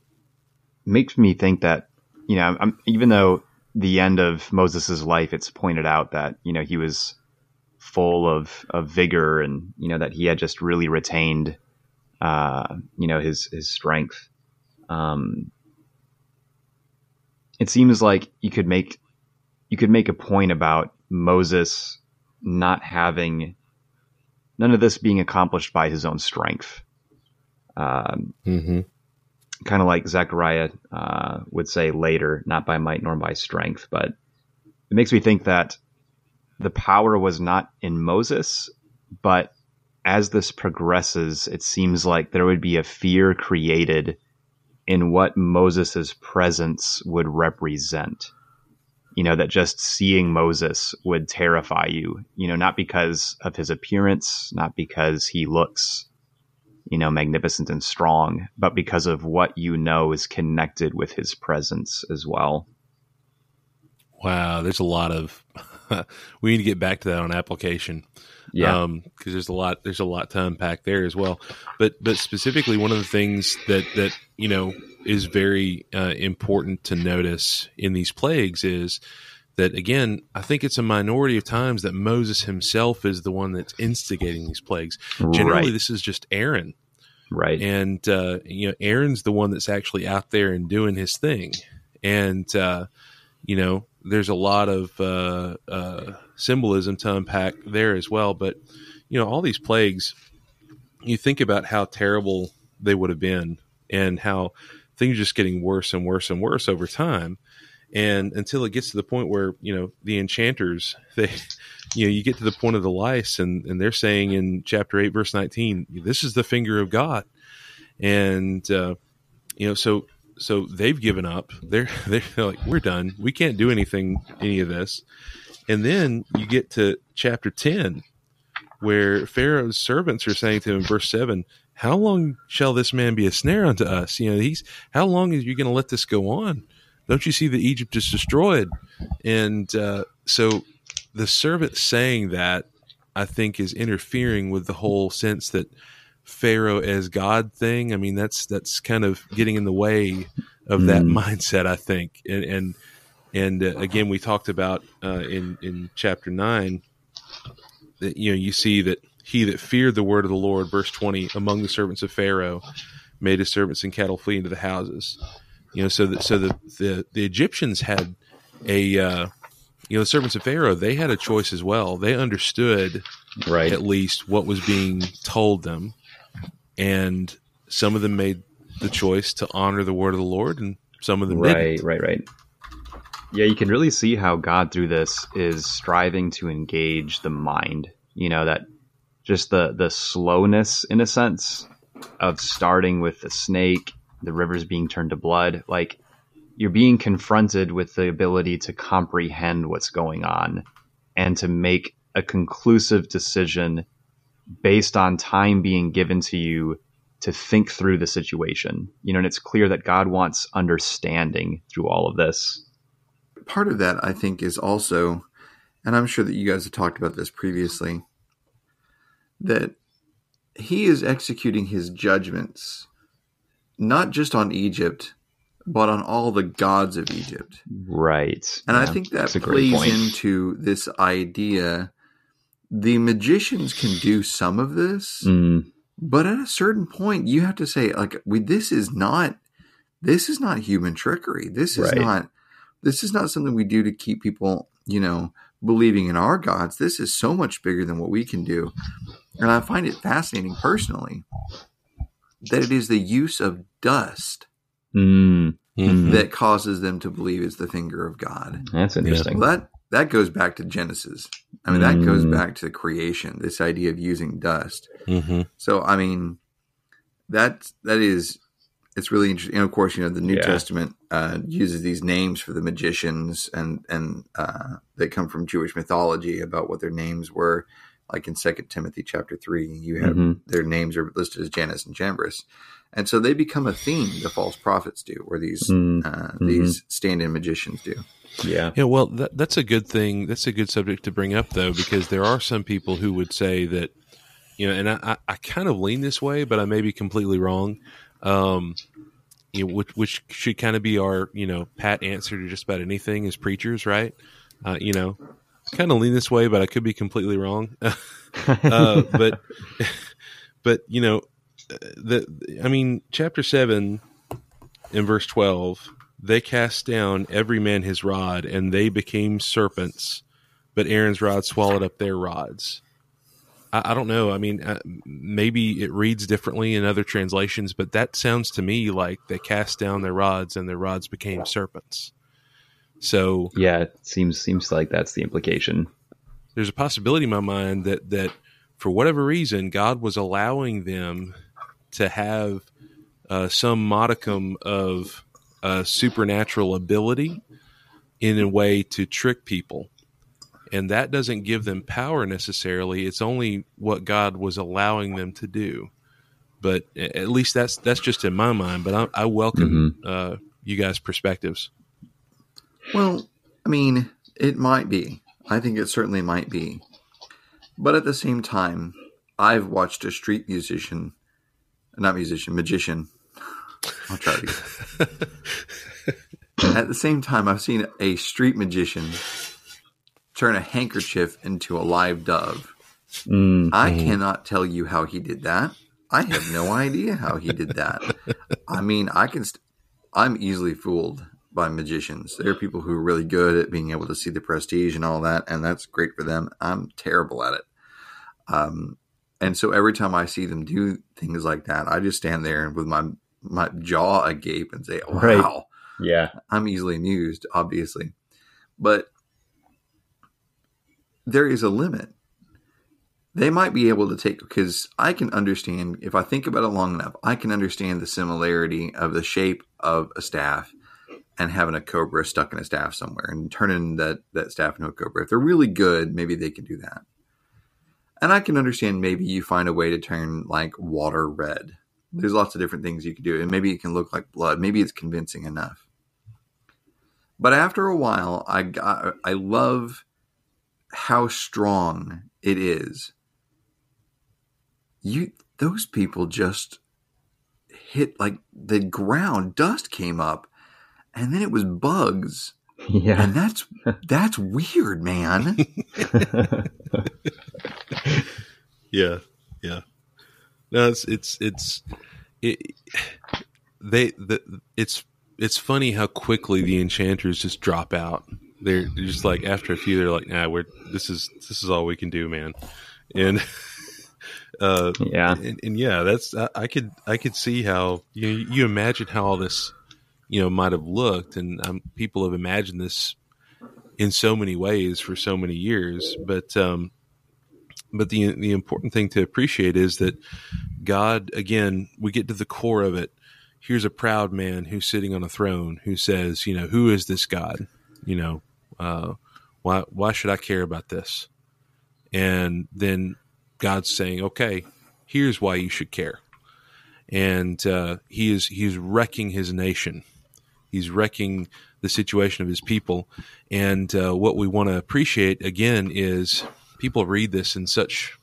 makes me think that you know, I'm, even though the end of Moses' life, it's pointed out that you know he was full of of vigor and you know that he had just really retained uh, you know his his strength. Um, it seems like you could make you could make a point about Moses not having none of this being accomplished by his own strength. Um, Mm-hmm. kind of like Zechariah uh, would say later, not by might nor by strength, but it makes me think that the power was not in Moses, but as this progresses, it seems like there would be a fear created in what Moses' presence would represent. You know, that just seeing Moses would terrify you, you know, not because of his appearance, not because he looks you know, magnificent and strong, but because of what you know is connected with his presence as well. Wow, there's a lot of. we need to get back to that on application. Yeah. Um, because there's a lot there's a lot to unpack there as well. But but specifically, one of the things that that you know is very uh, important to notice in these plagues is that again, I think it's a minority of times that Moses himself is the one that's instigating these plagues. Generally, right. this is just Aaron, Right. and uh, you know Aaron's the one that's actually out there and doing his thing, and uh, you know there's a lot of uh, uh, symbolism to unpack there as well. But you know all these plagues, you think about how terrible they would have been, and how things are just getting worse and worse and worse over time, and until it gets to the point where you know the enchanters they. You know, you get to the point of the lice, and, and they're saying in chapter eight, verse nineteen, "This is the finger of God," and uh, you know, so so they've given up. They're they're like, we're done. We can't do anything, any of this. And then you get to chapter ten, where Pharaoh's servants are saying to him, verse seven, "How long shall this man be a snare unto us? You know, he's how long is you going to let this go on? Don't you see that Egypt is destroyed?" And uh, so the servant saying that I think is interfering with the whole sense that Pharaoh as God thing. I mean, that's that's kind of getting in the way of that Mm. mindset. I think, and and and uh, again, we talked about uh, in in chapter nine that you know you see that he that feared the word of the Lord, verse twenty, among the servants of Pharaoh, made his servants and cattle flee into the houses. You know, so that so the the, the Egyptians had a uh, you know the servants of Pharaoh they had a choice as well. They understood Right. at least what was being told them, and some of them made the choice to honor the word of the Lord, and some of them Right, didn't. right, right. Yeah, you can really see how God through this is striving to engage the mind. You know that just the the slowness in a sense of starting with the snake, the rivers being turned to blood, like you're being confronted with the ability to comprehend what's going on and to make a conclusive decision based on time being given to you to think through the situation. You know, and it's clear that God wants understanding through all of this. part of that I think is also, and I'm sure that you guys have talked about this previously, that he is executing his judgments not just on Egypt, but on all the gods of Egypt. Right. And I think that that's a great plays into this idea. The magicians can do some of this, Mm, but at a certain point, you have to say, like, we this is not this is not human trickery. This is Right. not this is not something we do to keep people, you know, believing in our gods. This is so much bigger than what we can do. And I find it fascinating personally that it is the use of dust mm, Mhm. that causes them to believe it's the finger of God. that's interesting. Well, that that goes back to Genesis. I mean, that goes Mm. back to the creation. This idea of using dust. Mhm. So, I mean, that that is it's really interesting. And of course, you know, the New Yeah. Testament uh, uses these names for the magicians, and and uh, they come from Jewish mythology about what their names were. Like in Second Timothy chapter three, you have Mhm. their names are listed as Jannes and Jambres, and so they become a theme. The false prophets do, or these Mm, uh, mhm. these stand-in magicians do. Yeah. Yeah, well, that, that's a good thing. That's a good subject to bring up, though, because there are some people who would say that, you know, and I, I, kind of lean this way, but I may be completely wrong. Um, you know, which, which should kind of be our, you know, pat answer to just about anything as preachers, right? Uh, you know, kind of lean this way, but I could be completely wrong. uh, but, but you know, the I mean, chapter seven in verse twelve, they cast down every man his rod, and they became serpents. But Aaron's rod swallowed up their rods. I, I don't know. I mean, uh, maybe it reads differently in other translations, but that sounds to me like they cast down their rods, and their rods became serpents. So yeah, it seems seems like that's the implication. there's a possibility in my mind that that for whatever reason God was allowing them to have uh, some modicum of uh, supernatural ability in a way to trick people, and that doesn't give them power necessarily. It's only what God was allowing them to do. But at least that's that's just in my mind. But I, I welcome uh, you guys' perspectives. Well, I mean, it might be. I think it certainly might be. But at the same time, I've watched a street musician, not musician, magician. I'll try it again. at the same time, I've seen a street magician turn a handkerchief into a live dove. Mm, I cannot tell you how he did that. I have no idea how he did that. I mean, I can. St- I'm easily fooled by magicians. There are people who are really good at being able to see the prestige and all that, and that's great for them. I'm terrible at it. Um, and so every time I see them do things like that, I just stand there with my my jaw agape and say, "Wow." Right. yeah. I'm easily amused, obviously. But there is a limit. They might be able to take, because I can understand, if I think about it long enough, I can understand the similarity of the shape of a staff and having a cobra stuck in a staff somewhere and turning that, that staff into a cobra. If they're really good, maybe they can do that. And I can understand maybe you find a way to turn like water red. There's lots of different things you can do, and maybe it can look like blood. Maybe it's convincing enough. But after a while, I got, I love how strong it is, you those people just hit like the ground, dust came up, and then it was bugs. Yeah. And that's that's weird, man. yeah, yeah. No, it's it's it's it. They the it's it's funny how quickly the enchanters just drop out. They're, just like after a few, they're like, "Nah, we're this is this is all we can do, man." And uh, yeah, and, and yeah, that's I, I, could I could see how you you imagine how all this you know might have looked, and um, people have imagined this in so many ways for so many years, but um, but the the important thing to appreciate is that God again we get to the core of it. Here's a proud man who's sitting on a throne who says, you know, who is this God? You know, uh, why why should I care about this? And then God's saying, okay, here's why you should care. And uh, he is he's wrecking his nation. He's wrecking the situation of his people. And uh, what we want to appreciate again is people read this in such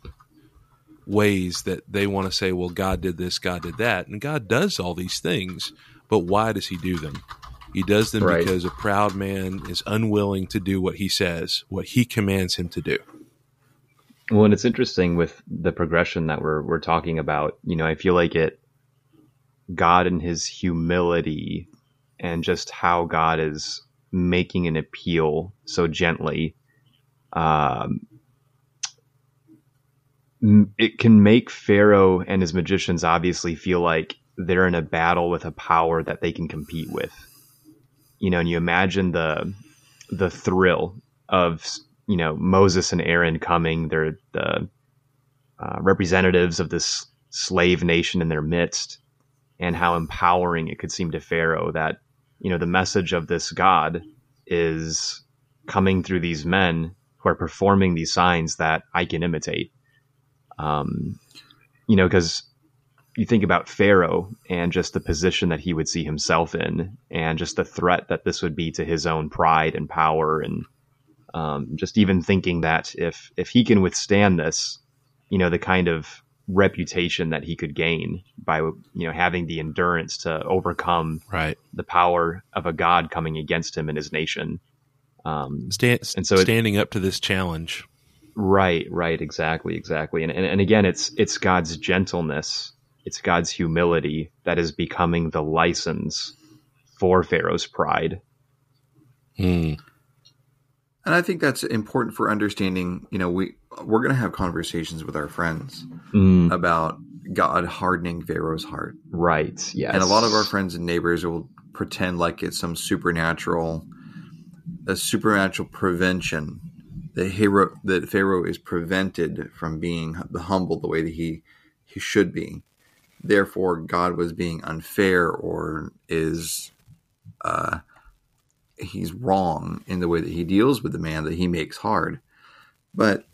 ways that they want to say, well, God did this, God did that. And God does all these things, but why does he do them? He does them Right. because a proud man is unwilling to do what he says, what he commands him to do. Well, and it's interesting with the progression that we're we're talking about. You know, I feel like it God and his humility and just how God is making an appeal so gently. Um, it can make Pharaoh and his magicians obviously feel like they're in a battle with a power that they can compete with. You know, and you imagine the the thrill of you know Moses and Aaron coming. They're the uh, representatives of this slave nation in their midst, and how empowering it could seem to Pharaoh that you know the message of this God is coming through these men who are performing these signs that I can imitate. Um, you know, because you think about Pharaoh and just the position that he would see himself in, and just the threat that this would be to his own pride and power, and um, just even thinking that if if he can withstand this, you know, the kind of reputation that he could gain by you know having the endurance to overcome Right. the power of a god coming against him and his nation. Um, Stand, And so it- standing up to this challenge. Right, right, exactly, exactly. And, and and again, it's it's God's gentleness, it's God's humility that is becoming the license for Pharaoh's pride. Hmm. And I think that's important for understanding. You know, we we're going to have conversations with our friends Mm, about God hardening Pharaoh's heart, right. Yes. and a lot of our friends and neighbors will pretend like it's some supernatural, a supernatural prevention that hero that Pharaoh is prevented from being the humble the way that he he should be. Therefore, God was being unfair or is uh, he's wrong in the way that he deals with the man that he makes hard. But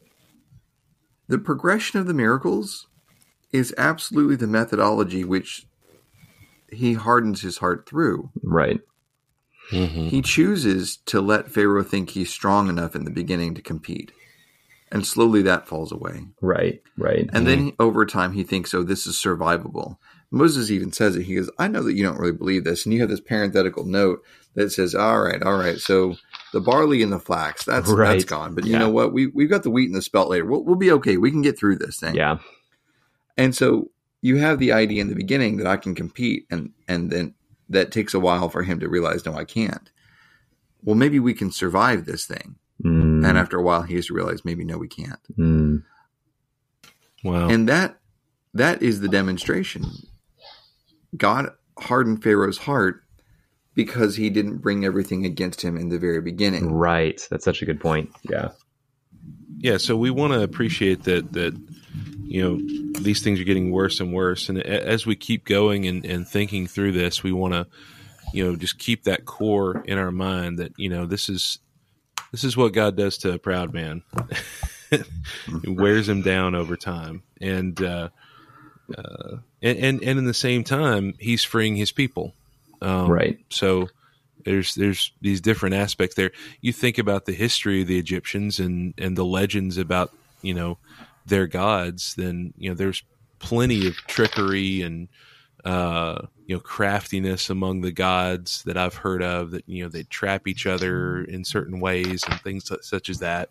the progression of the miracles is absolutely the methodology which he hardens his heart through. right. Mhm. He chooses to let Pharaoh think he's strong enough in the beginning to compete. And slowly that falls away. Right. Right. And then over time, he thinks, oh, this is survivable. Moses even says it. He goes, I know that you don't really believe this. And you have this parenthetical note that says, all right, all right. So the barley and the flax, that's, Right. that's gone. But you Yeah. know what? We, we've got the wheat and the spelt later. We'll, we'll be okay. We can get through this thing. yeah. And so you have the idea in the beginning that I can compete, and and then that takes a while for him to realize, no, I can't. Well, maybe we can survive this thing. Mm, And after a while, he has to realize, maybe no, we can't. mm, Wow. And that that is the demonstration. God hardened Pharaoh's heart because he didn't bring everything against him in the very beginning. right. That's such a good point. Yeah. yeah. So we want to appreciate that that you know these things are getting worse and worse, and as we keep going and, and thinking through this, we want to you know just keep that core in our mind that you know this is this is what God does to a proud man. it wears him down over time, and uh, uh, and, and and in the same time, he's freeing his people. Um, Right. So there's there's these different aspects there. You think about the history of the Egyptians and and the legends about you know their gods. Then you know there's plenty of trickery and uh, you know craftiness among the gods that I've heard of. That you know they trap each other in certain ways and things such as that.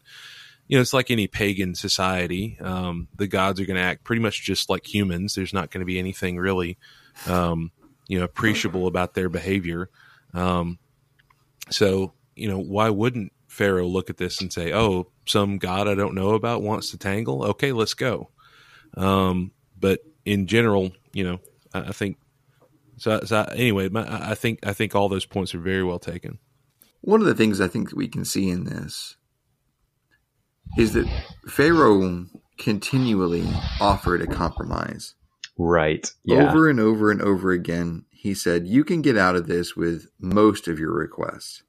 You know, it's like any pagan society. Um, the gods are going to act pretty much just like humans. There's not going to be anything really, um, you know, appreciable about their behavior. Um, so, you know, why wouldn't Pharaoh look at this and say, "Oh, some god I don't know about wants to tangle. Okay, let's go." Um, but in general, you know, I, I think so. so anyway, my, I think I think all those points are very well taken. One of the things I think we can see in this is that Pharaoh continually offered a compromise. Right. Yeah. Over and over and over again, he said, You can get out of this with most of your requests.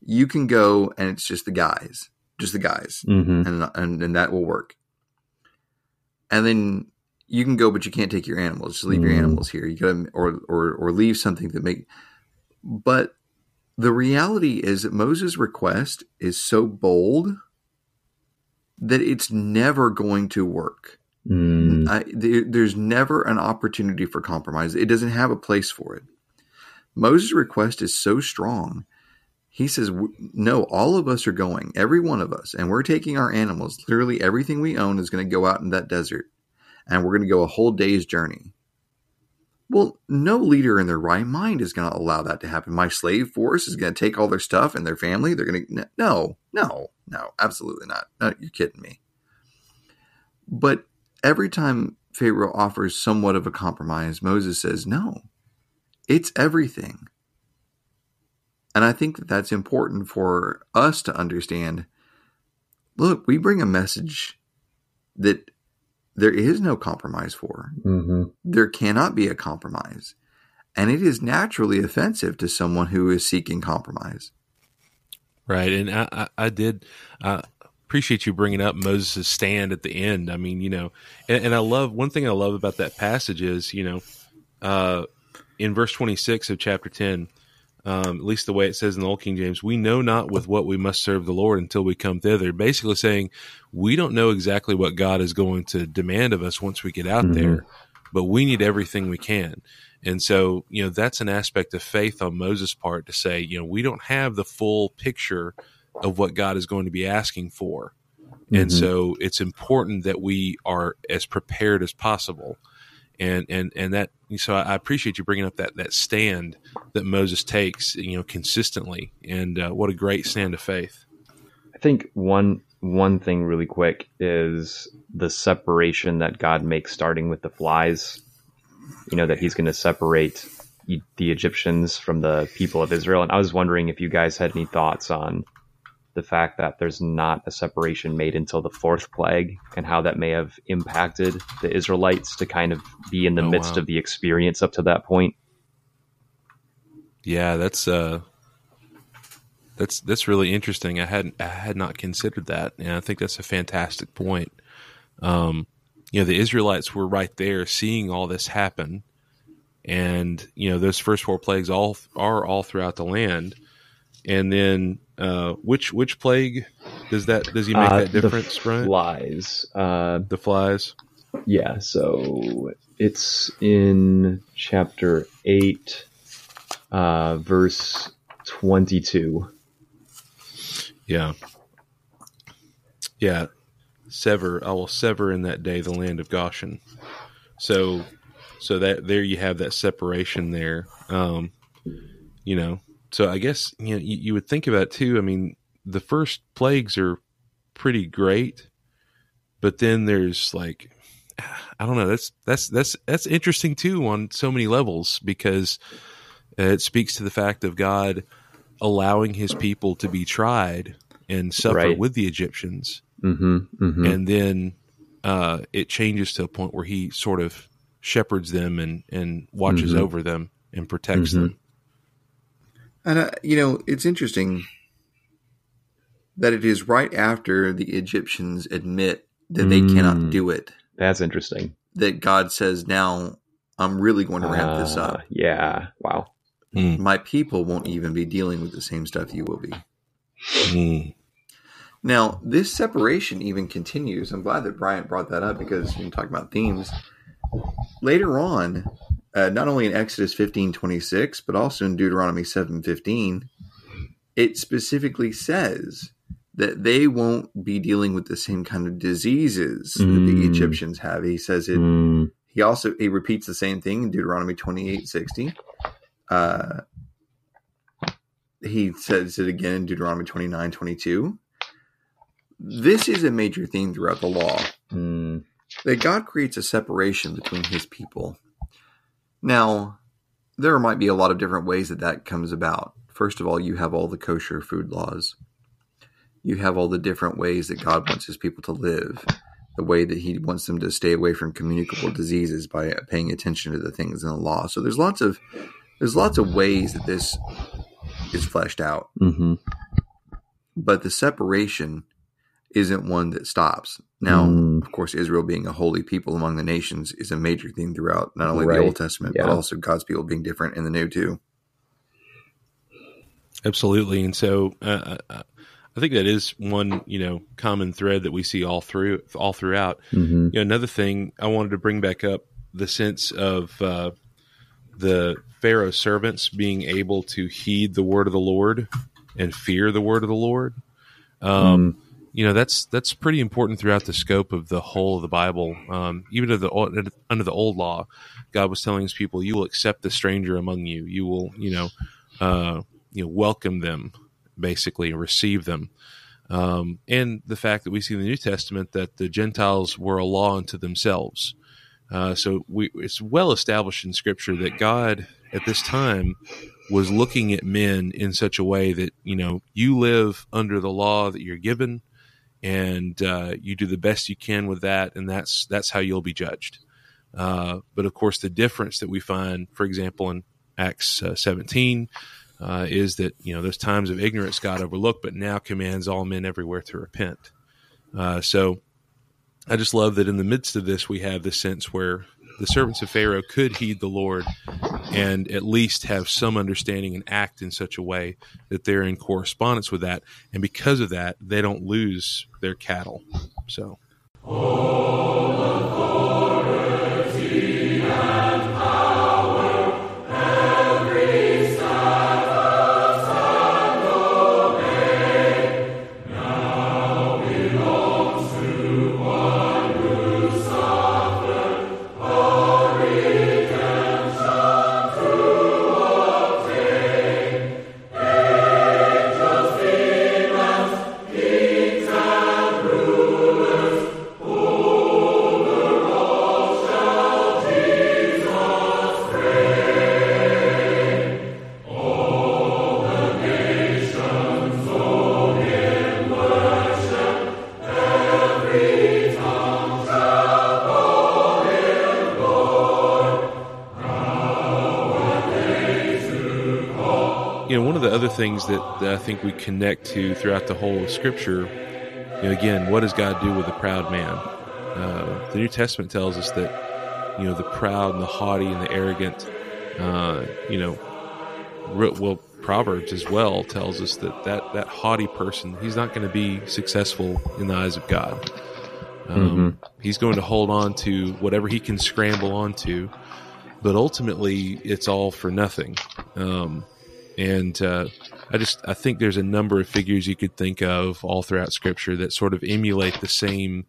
You can go and it's just the guys, just the guys, mm-hmm. and, and, and that will work. And then you can go, but you can't take your animals. Just leave mm. your animals here. You gotta, or, or, or leave something that make, but the reality is that Moses' request is so bold that it's never going to work. Mm. I, there, there's never an opportunity for compromise. It doesn't have a place for it. Moses' request is so strong. He says, No, all of us are going, every one of us, and we're taking our animals. Literally, everything we own is going to go out in that desert, and we're going to go a whole day's journey. Well, no leader in their right mind is going to allow that to happen. My slave force is going to take all their stuff and their family. They're going to, no, no, no, absolutely not. No, you're kidding me. But every time Pharaoh offers somewhat of a compromise, Moses says, no, it's everything. And I think that that's important for us to understand. Look, we bring a message that there is no compromise for. Mm-hmm. There cannot be a compromise. And it is naturally offensive to someone who is seeking compromise. Right. And I, I, I did, uh, appreciate you bringing up Moses' stand at the end. I mean, you know, and, and, I love one thing I love about that passage is, you know, uh, in verse 26 of chapter 10, um, at least the way it says in the Old King James, we know not with what we must serve the Lord until we come thither. Basically saying we don't know exactly what God is going to demand of us once we get out mm-hmm. there, but we need everything we can. And so, you know, that's an aspect of faith on Moses' part to say, you know, we don't have the full picture of what God is going to be asking for. Mm-hmm. And so it's important that we are as prepared as possible. And, and, and that, so I appreciate you bringing up that, that stand that Moses takes, you know, consistently. And uh, what a great stand of faith. I think one, one thing really quick is the separation that God makes starting with the flies. You know, that he's going to separate the Egyptians from the people of Israel. And I was wondering if you guys had any thoughts on the fact that there's not a separation made until the fourth plague and how that may have impacted the Israelites to kind of be in the oh, midst wow. of the experience up to that point. Yeah, that's uh that's that's really interesting. I hadn't I had not considered that, and I think that's a fantastic point. Um, you know, the Israelites were right there seeing all this happen, and you know those first four plagues all are all throughout the land, and then uh, which which plague does that does he make uh, that difference? The flies. Uh, the flies. Yeah. So it's in chapter eight, uh, verse twenty-two. Yeah. Yeah. Sever. I will sever in that day the land of Goshen. So, so that there you have that separation there. Um, you know, so I guess you know you, you would think about too. I mean, the first plagues are pretty great, but then there's like I don't know. That's that's that's that's interesting too on so many levels because it speaks to the fact of God allowing His people to be tried and suffer right. with the Egyptians, mm-hmm, mm-hmm. and then uh, it changes to a point where He sort of shepherds them and and watches mm-hmm. over them and protects mm-hmm. them. And, uh, you know, it's interesting that it is right after the Egyptians admit that they mm, cannot do it. That's interesting. That God says, now I'm really going to ramp uh, this up. Yeah. Wow. Mm. My people won't even be dealing with the same stuff you will be. Mm. Now, this separation even continues. I'm glad that Bryant brought that up because you talk about themes. Later on, uh, not only in Exodus 15 26, but also in Deuteronomy 7 15, it specifically says that they won't be dealing with the same kind of diseases that the Mm. Egyptians have. He says it Mm. he also he repeats the same thing in Deuteronomy twenty eight sixty. Uh, he says it again in Deuteronomy twenty nine twenty two. This is a major theme throughout the law Mm. That God creates a separation between His people. Now, there might be a lot of different ways that that comes about. First of all, you have all the kosher food laws. You have all the different ways that God wants His people to live. The way that He wants them to stay away from communicable diseases by paying attention to the things in the law. So there's lots of there's lots of ways that this is fleshed out hmm but the separation isn't one that stops. Now, Mm. of course, Israel being a holy people among the nations is a major theme throughout not only Right. the Old Testament, but also God's people being different in the New too. Absolutely, and so uh, uh, I think that is one you know common thread that we see all through all throughout. hmm You know, another thing I wanted to bring back up the sense of uh, the Pharaoh's servants being able to heed the word of the Lord and fear the word of the Lord. Um, You know, that's that's pretty important throughout the scope of the whole of the Bible. Um, even the under the old law, God was telling His people, "You will accept the stranger among you. You will, you know, uh, you know, welcome them, basically, receive them." Um, and the fact that we see in the New Testament that the Gentiles were a law unto themselves. Uh, so we, it's well established in Scripture that God at this time was looking at men in such a way that you know you live under the law that you're given, and uh, you do the best you can with that, and that's that's how you'll be judged. Uh, but of course, the difference that we find, for example, in Acts uh, 17, uh, is that you know those times of ignorance God overlooked, but now commands all men everywhere to repent. Uh, so I just love that in the midst of this, we have this sense where the servants of Pharaoh could heed the Lord and at least have some understanding and act in such a way that they're in correspondence with that. And because of that, they don't lose their cattle. So. Things that, that I think we connect to throughout the whole of Scripture, you know, again, what does God do with a proud man? Uh, the New Testament tells us that, you know, the proud and the haughty and the arrogant, uh, you know, well, Proverbs as well tells us that that, that haughty person, he's not going to be successful in the eyes of God. Um, He's going to hold on to whatever he can scramble onto, but ultimately, it's all for nothing. Um, and uh, I just I think there's a number of figures you could think of all throughout Scripture that sort of emulate the same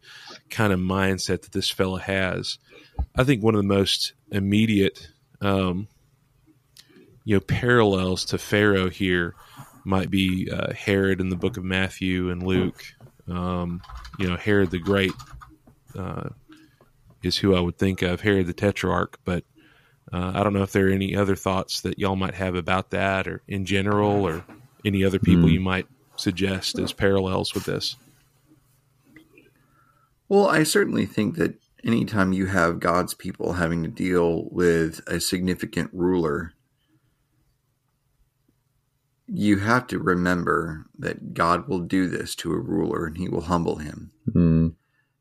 kind of mindset that this fella has. I think one of the most immediate, um, you know, parallels to Pharaoh here might be uh, Herod in the Book of Matthew and Luke. Um, you know, Herod the Great uh, is who I would think of, Herod the Tetrarch, but uh, I don't know if there are any other thoughts that y'all might have about that, or in general, or any other people Hmm. you might suggest as parallels with this. Well, I certainly think that anytime you have God's people having to deal with a significant ruler, you have to remember that God will do this to a ruler and he will humble him. Mm.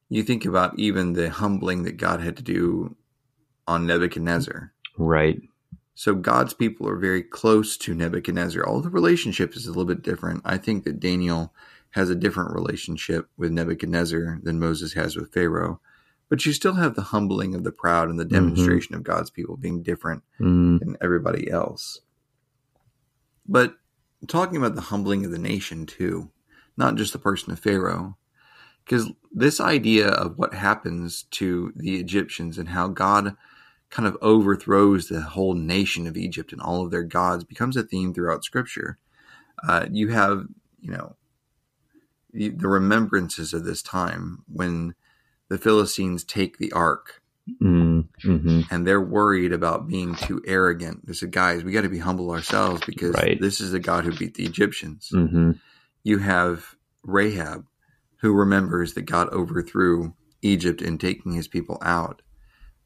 You think about even the humbling that God had to do on Nebuchadnezzar. Right. So God's people are very close to Nebuchadnezzar. All the relationship is a little bit different. I think that Daniel has a different relationship with Nebuchadnezzar than Moses has with Pharaoh. But you still have the humbling of the proud and the mm-hmm. demonstration mm-hmm. of God's people being different mm-hmm. than everybody else. But talking about the humbling of the nation too, not just the person of Pharaoh, because this idea of what happens to the Egyptians and how God kind of overthrows the whole nation of Egypt and all of their gods becomes a theme throughout Scripture. Uh, you have, you know, the, the, remembrances of this time when the Philistines take the ark. Mm-hmm. And they're worried about being too arrogant. They said, guys, we got to be humble ourselves because right. this is the God who beat the Egyptians. Mm-hmm. You have Rahab, who remembers that God overthrew Egypt in taking his people out.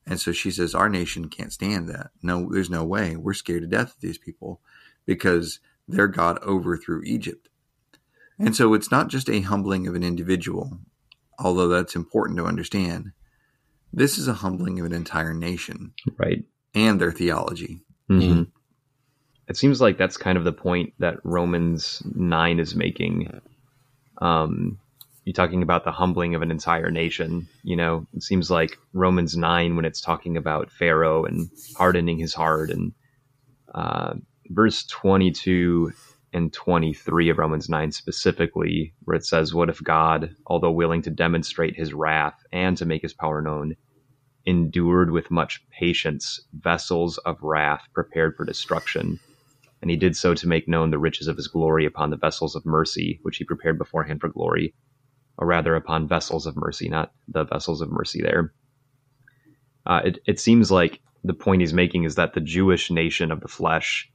And so she says, Our nation can't stand that. No, there's no way. We're scared to death of these people because their God overthrew Egypt. And so it's not just a humbling of an individual, although that's important to understand. This is a humbling of an entire nation. Right. And their theology. Mm-hmm. It seems like that's kind of the point that Romans 9 is making. Um, you're talking about the humbling of an entire nation. You know, it seems like Romans 9 when it's talking about Pharaoh and hardening his heart and uh, verse 22 and 23 of Romans 9 specifically, where it says, What if God, although willing to demonstrate his wrath and to make his power known, endured with much patience vessels of wrath prepared for destruction? And he did so to make known the riches of his glory upon the vessels of mercy, which he prepared beforehand for glory or rather upon vessels of mercy, not the vessels of mercy there. Uh, it, it seems like the point he's making is that the Jewish nation of the flesh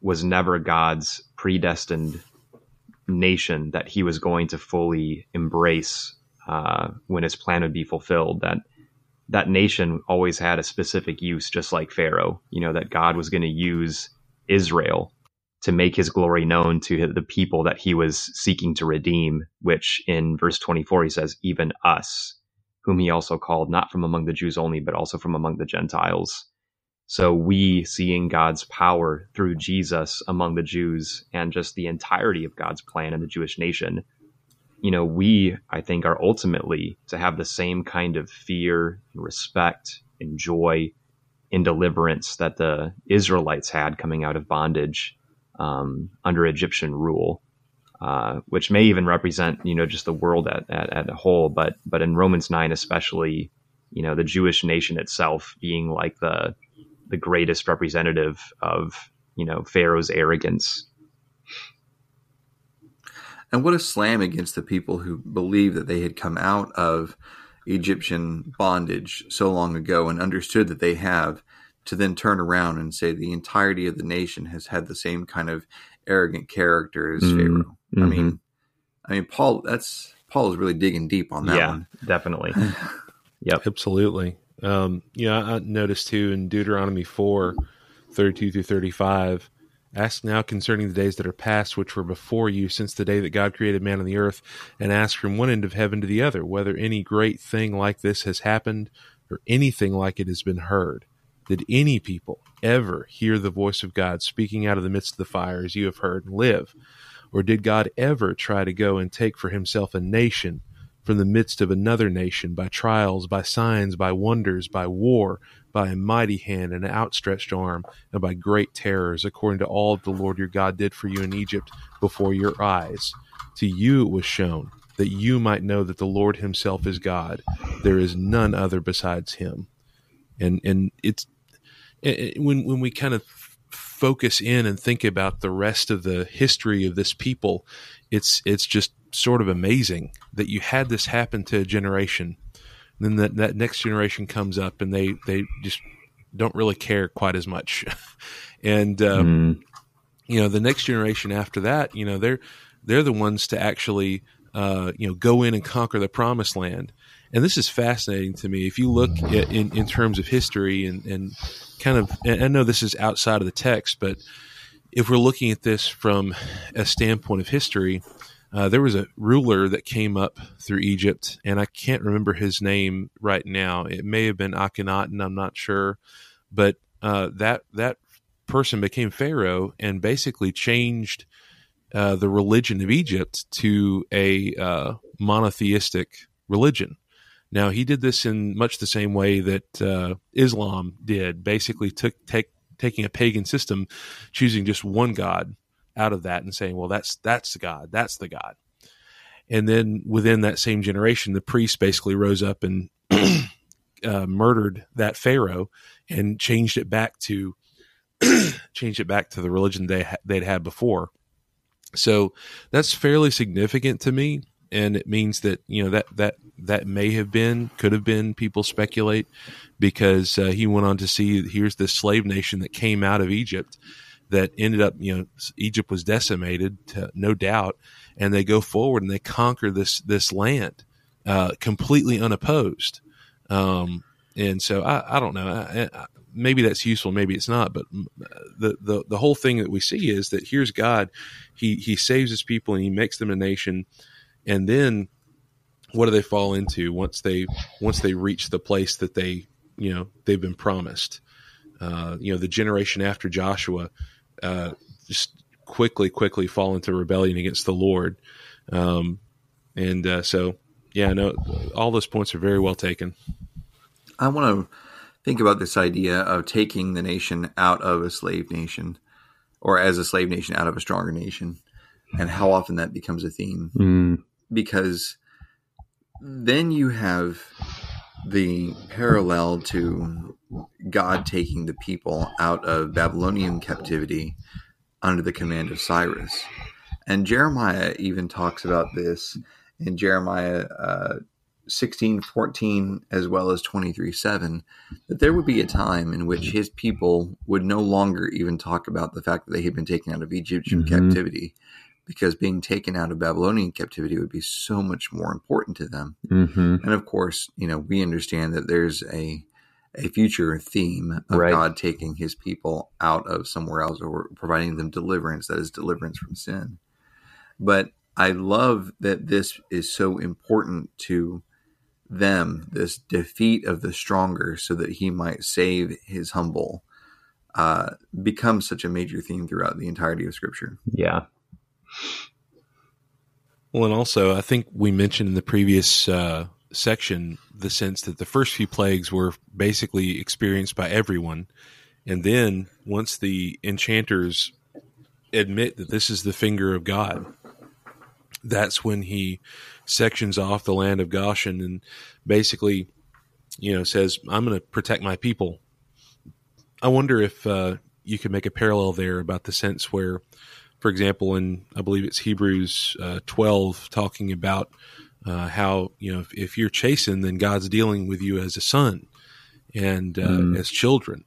was never God's predestined nation that he was going to fully embrace uh, when his plan would be fulfilled. That that nation always had a specific use, just like Pharaoh. You know that God was going to use Israel to make his glory known to the people that he was seeking to redeem, which in verse 24 he says, even us, whom he also called not from among the Jews only, but also from among the Gentiles. So we seeing God's power through Jesus among the Jews and just the entirety of God's plan in the Jewish nation, you know, we, I think, are ultimately to have the same kind of fear and respect and joy in deliverance that the Israelites had coming out of bondage um, under Egyptian rule, uh, which may even represent you know just the world at, at, at a whole. But but in Romans nine especially, you know the Jewish nation itself being like the the greatest representative of you know Pharaoh's arrogance. And what a slam against the people who believe that they had come out of Egyptian bondage so long ago and understood that they have to then turn around and say the entirety of the nation has had the same kind of arrogant character as mm-hmm. Pharaoh. I mean, mm-hmm. I mean, Paul. That's Paul is really digging deep on that yeah, one. Definitely. yep. Absolutely. Um, yeah, I noticed too in Deuteronomy 4, 32 through 35, ask now concerning the days that are past, which were before you, since the day that God created man on the earth, and ask from one end of heaven to the other, whether any great thing like this has happened, or anything like it has been heard. Did any people ever hear the voice of God speaking out of the midst of the fire as you have heard and live? Or did God ever try to go and take for himself a nation from the midst of another nation by trials, by signs, by wonders, by war, by a mighty hand and an outstretched arm, and by great terrors, according to all the Lord your God did for you in Egypt before your eyes? To you it was shown that you might know that the Lord himself is God. There is none other besides him. And and it's when when we kind of focus in and think about the rest of the history of this people, it's it's just sort of amazing that you had this happen to a generation. And then that, that next generation comes up and they, they just don't really care quite as much. and, um, mm. you know, the next generation after that, you know, they're, they're the ones to actually, uh, you know, go in and conquer the promised land. And this is fascinating to me. If you look at, in, in terms of history and, and kind of, I know this is outside of the text, but if we're looking at this from a standpoint of history, uh, there was a ruler that came up through Egypt, and I can't remember his name right now. It may have been Akhenaten, I'm not sure, but uh, that that person became Pharaoh and basically changed uh, the religion of Egypt to a uh, monotheistic religion. Now he did this in much the same way that uh, Islam did. Basically, took take taking a pagan system, choosing just one god out of that, and saying, "Well, that's that's the god, that's the god." And then within that same generation, the priests basically rose up and uh, murdered that pharaoh and changed it back to changed it back to the religion they ha- they'd had before. So that's fairly significant to me, and it means that you know that that that may have been could have been people speculate because uh, he went on to see here's this slave nation that came out of Egypt that ended up you know Egypt was decimated to, no doubt, and they go forward and they conquer this this land uh, completely unopposed. Um, and so I, I don't know. I, I, maybe that's useful, maybe it's not. But the, the the whole thing that we see is that here's God. He he saves his people and he makes them a nation, and then what do they fall into once they once they reach the place that they you know they've been promised? Uh, you know, the generation after Joshua uh, just quickly quickly fall into rebellion against the Lord, um, and uh, so yeah, no, all those points are very well taken. I want to think about this idea of taking the nation out of a slave nation or as a slave nation out of a stronger nation and how often that becomes a theme. Mm. Because then you have the parallel to God taking the people out of Babylonian captivity under the command of Cyrus. And Jeremiah even talks about this in Jeremiah uh, 16 14 as well as 23 7 that there would be a time in which his people would no longer even talk about the fact that they had been taken out of Egyptian mm-hmm. captivity because being taken out of Babylonian captivity would be so much more important to them. Mm-hmm. And of course, you know, we understand that there's a a future theme of right. God taking his people out of somewhere else or providing them deliverance, that is deliverance from sin. But I love that this is so important to them this defeat of the stronger so that he might save his humble uh, becomes such a major theme throughout the entirety of scripture yeah well and also i think we mentioned in the previous uh, section the sense that the first few plagues were basically experienced by everyone and then once the enchanters admit that this is the finger of god that's when he sections off the land of Goshen and basically, you know, says, I'm going to protect my people. I wonder if uh, you could make a parallel there about the sense where, for example, in I believe it's Hebrews uh, 12, talking about uh, how, you know, if, if, you're chastened, then God's dealing with you as a son and mm. as children.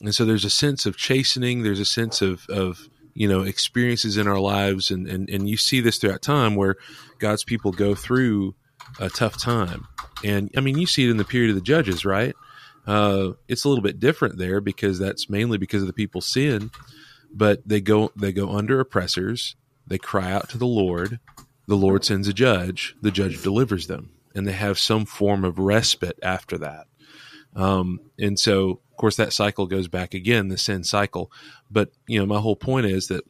And so there's a sense of chastening, there's a sense of, of you know experiences in our lives. And, and and you see this throughout time where god's people go through a tough time. And i mean you see it in the period of the judges right? Uh, it's a little bit different there because that's mainly because of the people's sin but they go they go under oppressors. They cry out to the lord. The lord sends a judge. The judge delivers them. And they have some form of respite after that. Um, and so of course, that cycle goes back again, the sin cycle. But you know, my whole point is that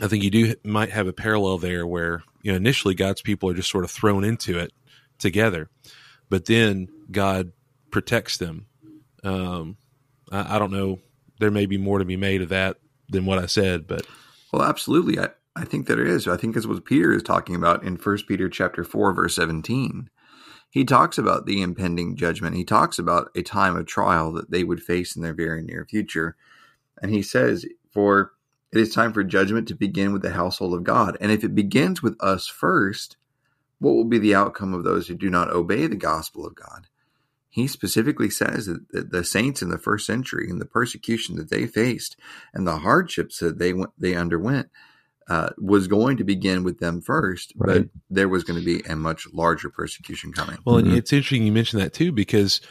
I think you do might have a parallel there where you know initially God's people are just sort of thrown into it together, but then God protects them. Um, I, I don't know. There may be more to be made of that than what I said, but well, absolutely. I, I think that it is. I think that's what Peter is talking about in First Peter chapter four, verse seventeen he talks about the impending judgment. He talks about a time of trial that they would face in their very near future. And he says, For it is time for judgment to begin with the household of God. And if it begins with us first, what will be the outcome of those who do not obey the gospel of God? He specifically says that the saints in the first century and the persecution that they faced and the hardships that they went, they underwent uh, was going to begin with them first, right. but there was going to be a much larger persecution coming. Well, mm-hmm. it's interesting you mentioned that too, because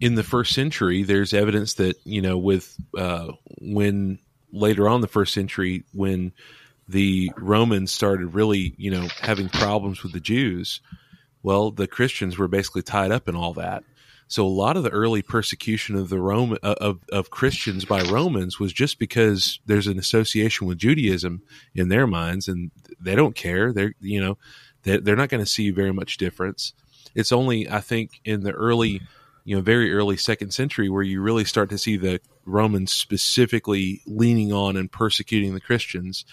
in the first century, there's evidence that you know, with uh, when later on the first century, when the Romans started really, you know, having problems with the Jews, well, the Christians were basically tied up in all that. So a lot of the early persecution of the Roman uh, of of Christians by Romans was just because there's an association with Judaism in their minds, and they don't care. They're you know they're, they're not going to see very much difference. It's only I think in the early you know very early second century where you really start to see the Romans specifically leaning on and persecuting the Christians.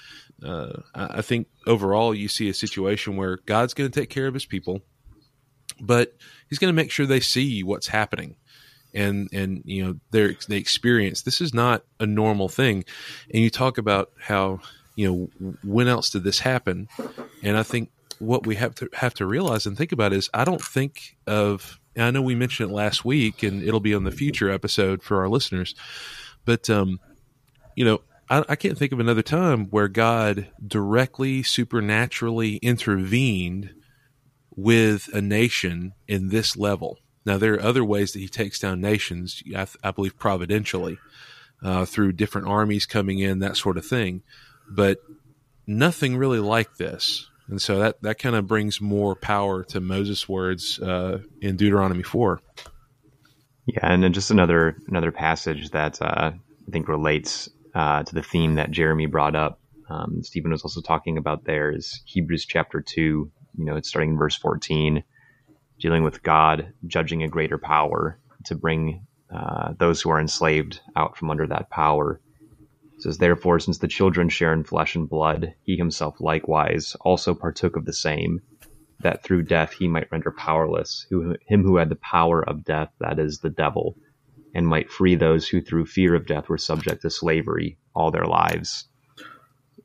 Uh, I think overall you see a situation where God's going to take care of His people but he's going to make sure they see what's happening. And and you know they they experience this is not a normal thing. And you talk about how you know when else did this happen? And i think what we have to have to realize and think about is i don't think of i know we mentioned it last week and it'll be on the future episode for our listeners but um you know I, I can't think of another time where god directly supernaturally intervened with a nation in this level. Now, there are other ways that he takes down nations, I, I believe providentially, uh, through different armies coming in, that sort of thing. But nothing really like this. And so that, that kind of brings more power to Moses' words uh, in Deuteronomy 4. Yeah, and then just another another passage that uh, I think relates uh, to the theme that Jeremy brought up. Um, Stephen was also talking about there is Hebrews chapter 2, you know, it's starting in verse 14, dealing with God judging a greater power to bring uh, those who are enslaved out from under that power. It says, Therefore, since the children share in flesh and blood, he himself likewise also partook of the same, that through death he might render powerless who, him who had the power of death, that is, the devil, and might free those who through fear of death were subject to slavery all their lives.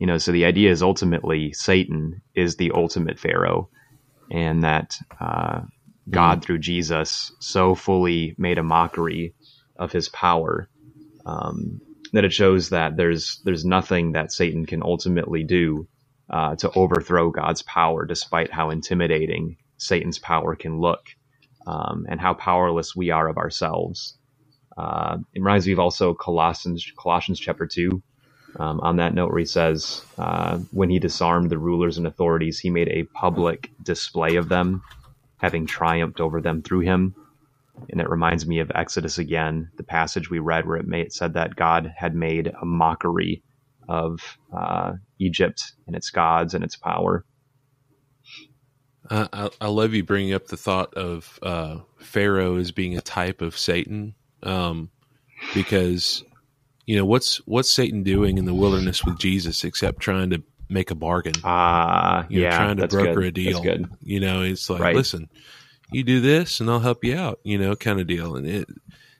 You know, so the idea is ultimately Satan is the ultimate Pharaoh, and that uh, God mm. through Jesus so fully made a mockery of his power um, that it shows that there's there's nothing that Satan can ultimately do uh, to overthrow God's power, despite how intimidating Satan's power can look, um, and how powerless we are of ourselves. Uh, it reminds me of also Colossians Colossians chapter two, um, on that note, where he says, uh, when he disarmed the rulers and authorities, he made a public display of them, having triumphed over them through him. And it reminds me of Exodus again, the passage we read where it, it said that God had made a mockery of uh, Egypt and its gods and its power. Uh, I, I, love you bringing up the thought of uh, Pharaoh as being a type of Satan, um, because you know what's what's Satan doing in the wilderness with Jesus except trying to make a bargain? Ah, uh, yeah, trying to broker good. a deal. You know, it's like, right. listen, you do this, and I'll help you out. You know, kind of deal. And it,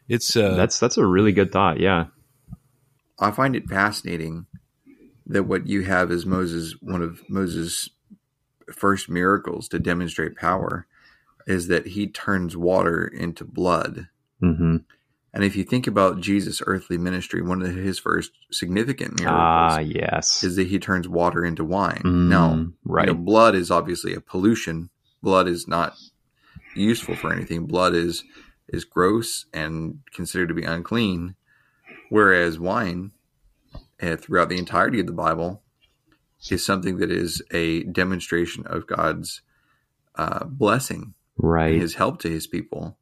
it's uh, that's that's a really good thought. Yeah, I find it fascinating that what you have is Moses, one of Moses' first miracles to demonstrate power, is that he turns water into blood. Mm-hmm. And if you think about Jesus' earthly ministry, one of his first significant miracles ah, yes. is that he turns water into wine. Mm, now, right. You know, blood is obviously a pollution. Blood is not useful for anything. Blood is is gross and considered to be unclean, whereas wine, uh, throughout the entirety of the Bible, is something that is a demonstration of God's uh, blessing, right? His help to His people.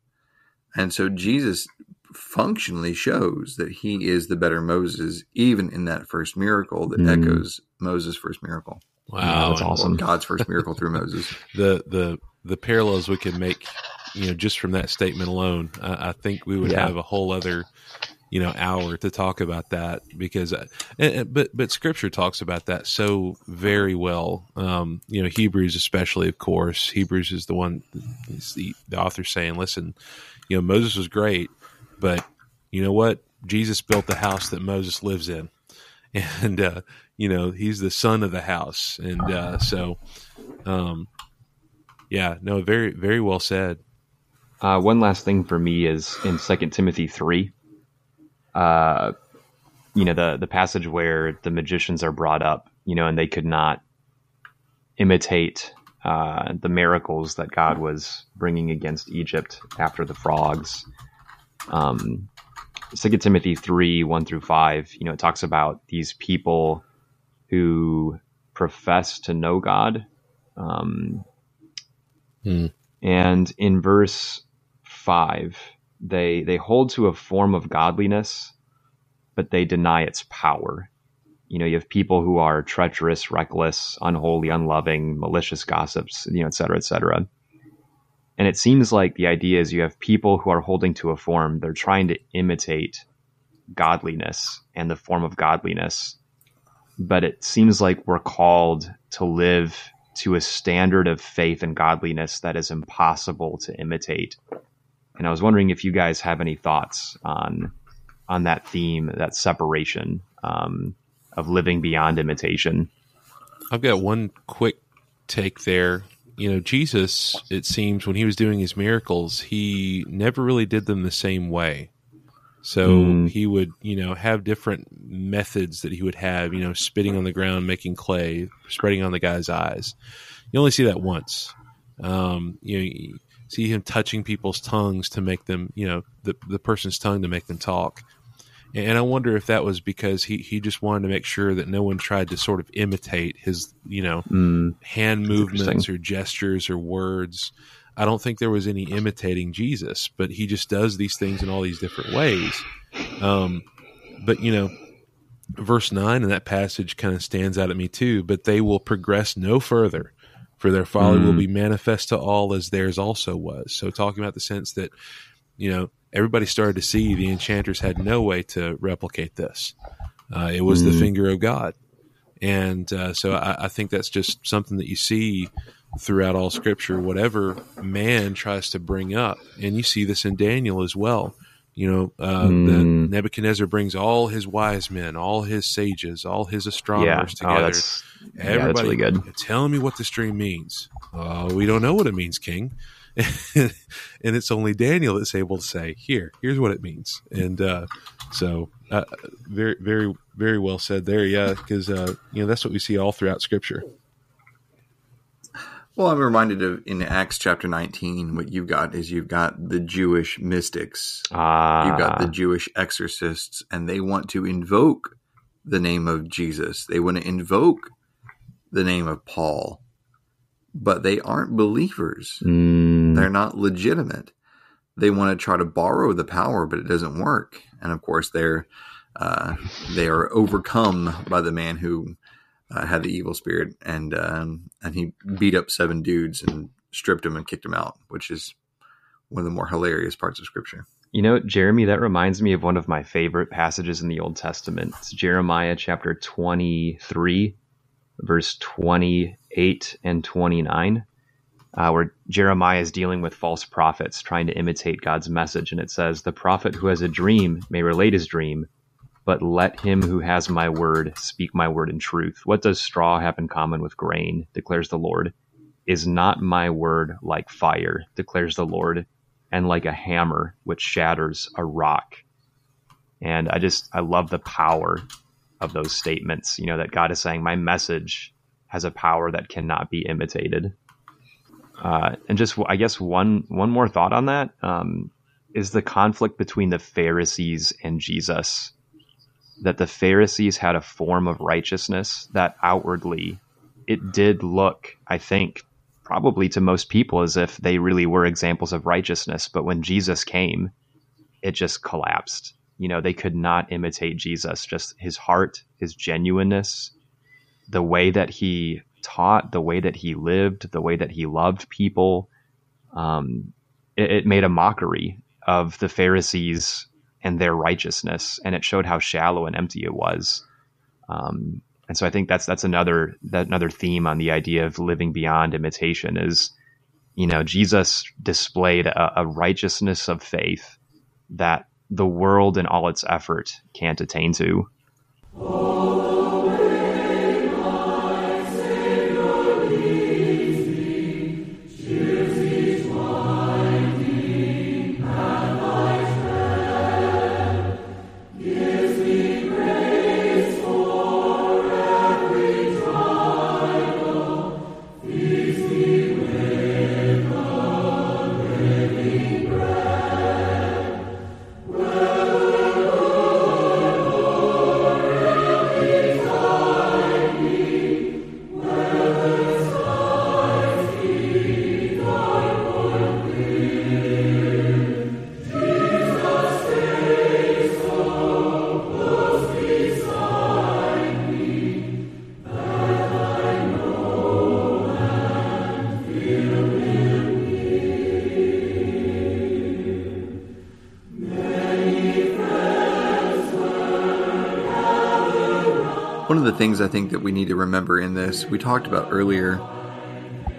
And so Jesus functionally shows that he is the better Moses, even in that first miracle that mm. echoes Moses' first miracle. Wow, that's awesome! God's first miracle through Moses. The the the parallels we can make, you know, just from that statement alone, I, I think we would yeah. have a whole other, you know, hour to talk about that because, uh, and, but but Scripture talks about that so very well. Um, you know, Hebrews especially, of course. Hebrews is the one. Is the the author saying, "Listen, you know, Moses was great, but you know what? Jesus built the house that Moses lives in, and uh, you know he's the son of the house, and uh, so, um, yeah, no, very very well said. Uh, one last thing for me is in Second Timothy three. Uh, you know the the passage where the magicians are brought up, you know, and they could not imitate uh, the miracles that God was bringing against Egypt after the frogs um, Second Timothy three one through five. You know, it talks about these people who profess to know God. Um, hmm. And in verse five, they they hold to a form of godliness, but they deny its power. You know, you have people who are treacherous, reckless, unholy, unloving, malicious gossips, you know, et cetera, et cetera. And it seems like the idea is you have people who are holding to a form, they're trying to imitate godliness and the form of godliness. But it seems like we're called to live to a standard of faith and godliness that is impossible to imitate. And I was wondering if you guys have any thoughts on on that theme, that separation um, of living beyond imitation. I've got one quick take there. You know, Jesus, it seems, when he was doing his miracles, he never really did them the same way. So mm. he would, you know, have different methods that he would have, you know, spitting on the ground, making clay, spreading on the guy's eyes. You only see that once. Um, you know, you see him touching people's tongues to make them, you know, the, the person's tongue to make them talk. And I wonder if that was because he, he just wanted to make sure that no one tried to sort of imitate his, you know, mm. hand movements or gestures or words. I don't think there was any imitating Jesus, but he just does these things in all these different ways. Um, but you know, verse nine in that passage kind of stands out at me too. But they will progress no further, for their folly mm. will be manifest to all, as theirs also was. So, talking about the sense that you know everybody started to see the enchanters had no way to replicate this. Uh, it was mm. the finger of God, and uh, so I, I think that's just something that you see throughout all scripture, whatever man tries to bring up. And you see this in Daniel as well. You know, uh, mm. Nebuchadnezzar brings all his wise men, all his sages, all his astronomers yeah. Oh, together. Oh, Everybody, yeah, really good. telling me what this dream means. Uh, we don't know what it means, King. and it's only Daniel that's able to say, "Here, here's what it means." And uh, so, uh, very, very, very well said there. Yeah, because uh, you know that's what we see all throughout Scripture. Well, I'm reminded of in Acts chapter 19, what you've got is you've got the Jewish mystics, uh, you've got the Jewish exorcists, and they want to invoke the name of Jesus. They want to invoke the name of Paul, but they aren't believers. Mm. They're not legitimate. They want to try to borrow the power, but it doesn't work. And of course, they're uh, they are overcome by the man who uh, had the evil spirit, and um, and he beat up seven dudes and stripped them and kicked them out, which is one of the more hilarious parts of Scripture. You know, Jeremy, that reminds me of one of my favorite passages in the Old Testament. It's Jeremiah chapter twenty three, verse twenty eight and twenty nine. Uh, where Jeremiah is dealing with false prophets trying to imitate God's message. And it says, The prophet who has a dream may relate his dream, but let him who has my word speak my word in truth. What does straw have in common with grain? declares the Lord. Is not my word like fire, declares the Lord, and like a hammer which shatters a rock? And I just, I love the power of those statements, you know, that God is saying, my message has a power that cannot be imitated. Uh, and just, I guess one, one more thought on that um, is the conflict between the Pharisees and Jesus that the Pharisees had a form of righteousness that outwardly it did look, I think, probably to most people as if they really were examples of righteousness. But when Jesus came, it just collapsed. You know, they could not imitate Jesus, just his heart, his genuineness, the way that he taught, the way that he lived, the way that he loved people. Um, it, it made a mockery of the Pharisees and their righteousness, and it showed how shallow and empty it was. Um, and so I think that's that's another that another theme on the idea of living beyond imitation is, you know, Jesus displayed a, a righteousness of faith that the world and all its effort can't attain to. Remember in this, we talked about earlier,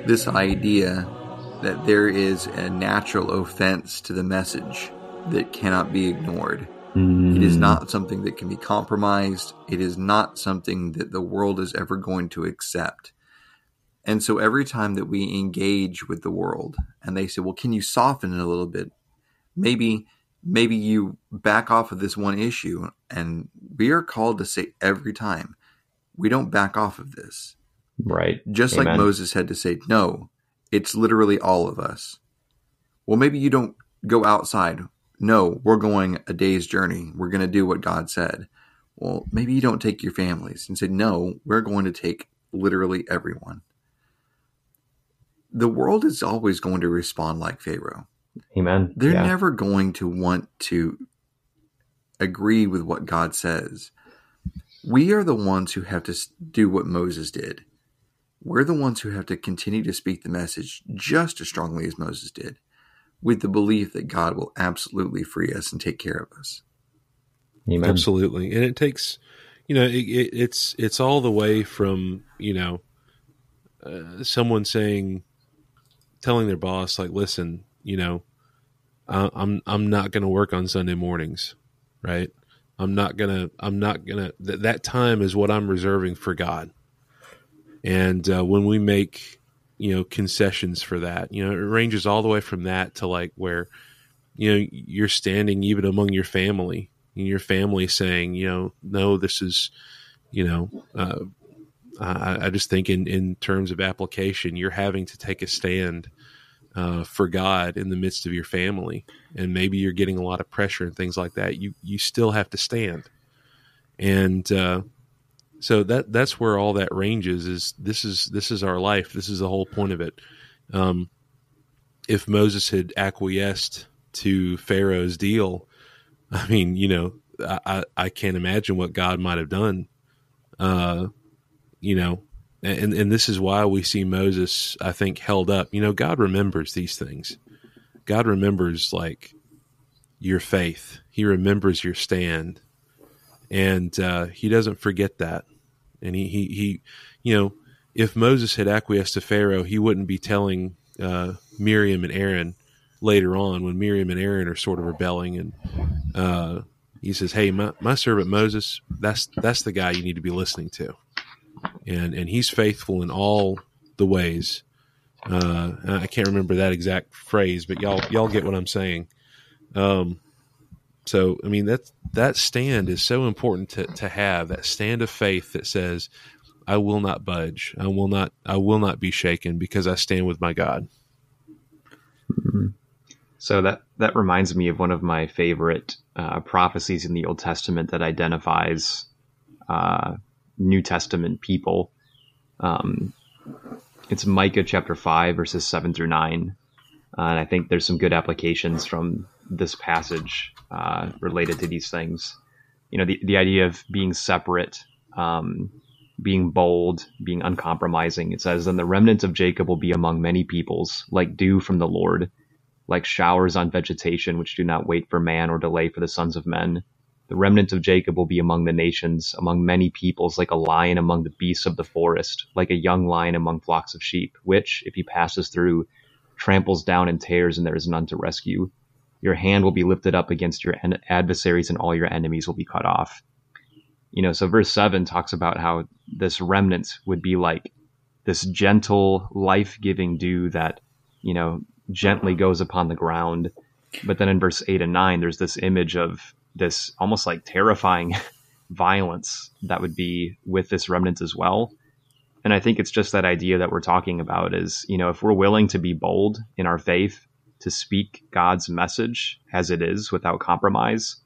this idea that there is a natural offense to the message that cannot be ignored. Mm. It is not something that can be compromised. It is not something that the world is ever going to accept. And so every time that we engage with the world and they say, well, can you soften it a little bit? Maybe, maybe you back off of this one issue. And we are called to say every time, we don't back off of this. Right. Just Amen. like Moses had to say, no, it's literally all of us. Well, maybe you don't go outside. No, we're going a day's journey. We're going to do what God said. Well, maybe you don't take your families and say, no, we're going to take literally everyone. The world is always going to respond like Pharaoh. Amen. They're yeah. never going to want to agree with what God says. We are the ones who have to do what Moses did we're the ones who have to continue to speak the message just as strongly as Moses did, with the belief that God will absolutely free us and take care of us. Amen. Absolutely, and it takes, you know, it, it, it's it's all the way from you know, uh, someone saying, telling their boss like, "Listen, you know, I, I'm I'm not going to work on Sunday mornings, right? I'm not gonna I'm not gonna th- that time is what I'm reserving for God." And uh, when we make, you know, concessions for that, you know, it ranges all the way from that to like where, you know, you're standing even among your family and your family saying, you know, no, this is, you know, uh, I, I, just think in, in terms of application, you're having to take a stand uh, for God in the midst of your family, and maybe you're getting a lot of pressure and things like that. You you still have to stand, and uh, so that that's where all that ranges is this is this is our life. This is the whole point of it. Um, if moses had acquiesced to pharaoh's deal i mean you know i i can't imagine what god might have done. Uh you know and and this is why we see moses i think held up. You know god remembers these things. God remembers like your faith. He remembers your stand. And uh, he doesn't forget that. And he, he, he, you know, if Moses had acquiesced to Pharaoh, he wouldn't be telling uh, Miriam and Aaron later on when Miriam and Aaron are sort of rebelling, and uh, he says, "Hey, my, my servant Moses, that's that's the guy you need to be listening to, and and he's faithful in all the ways." Uh, I can't remember that exact phrase, but y'all y'all get what I'm saying. Um, so, I mean, that that stand is so important to, to have that stand of faith that says, I will not budge. I will not, I will not be shaken because I stand with my God. Mm-hmm. So that, that reminds me of one of my favorite uh, prophecies in the Old Testament that identifies uh, New Testament people. Um, it's Micah chapter 5, verses 7 through 9. Uh, and I think there's some good applications from this passage uh, related to these things. You know, the, the idea of being separate, um, being bold, being uncompromising. It says, Then the remnant of Jacob will be among many peoples, like dew from the Lord, like showers on vegetation, which do not wait for man or delay for the sons of men. The remnant of Jacob will be among the nations, among many peoples, like a lion among the beasts of the forest, like a young lion among flocks of sheep, which, if he passes through, tramples down and tears, and there is none to rescue. Your hand will be lifted up against your adversaries, and all your enemies will be cut off. You know, so verse 7 talks about how this remnant would be like this gentle, life giving dew that, you know, gently goes upon the ground. But then in verse 8 and 9, there's this image of this almost like terrifying violence that would be with this remnant as well. And I think it's just that idea that we're talking about is, you know, if we're willing to be bold in our faith, to speak God's message as it is without compromise,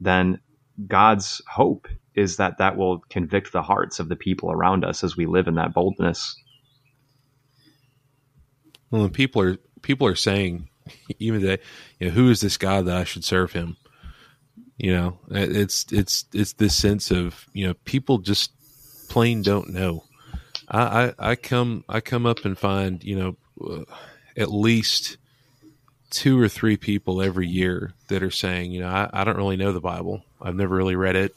then God's hope is that that will convict the hearts of the people around us as we live in that boldness. Well, and people are people are saying even today, you know, who is this God that I should serve him? You know, it's it's it's this sense of you know people just plain don't know. I, I, I come I come up and find you know uh, at least two or three people every year that are saying you know I, I don't really know the Bible. I've never really read it.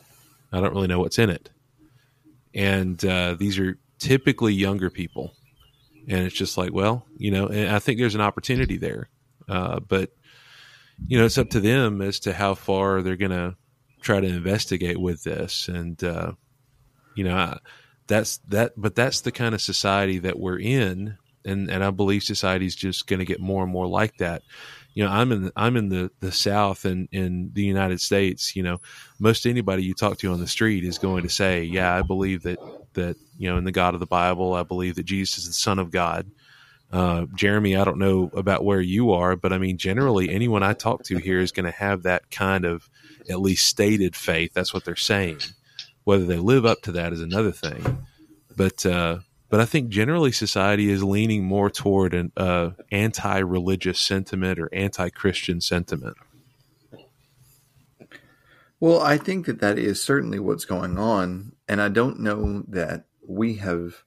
I don't really know what's in it. And uh, these are typically younger people, and it's just like, well, you know, and I think there's an opportunity there, uh, but you know, it's up to them as to how far they're going to try to investigate with this, and uh, you know, I, that's that. But that's the kind of society that we're in, and and I believe society is just going to get more and more like that. You know, I'm in I'm in the the South and in the United States. You know, most anybody you talk to on the street is going to say, "Yeah, I believe that that you know in the God of the Bible. I believe that Jesus is the Son of God." Uh, Jeremy, I don't know about where you are, but I mean, generally, anyone I talk to here is going to have that kind of at least stated faith. That's what they're saying. Whether they live up to that is another thing. But uh, but I think generally society is leaning more toward an uh, anti-religious sentiment or anti-Christian sentiment. Well, I think that that is certainly what's going on, and I don't know that we have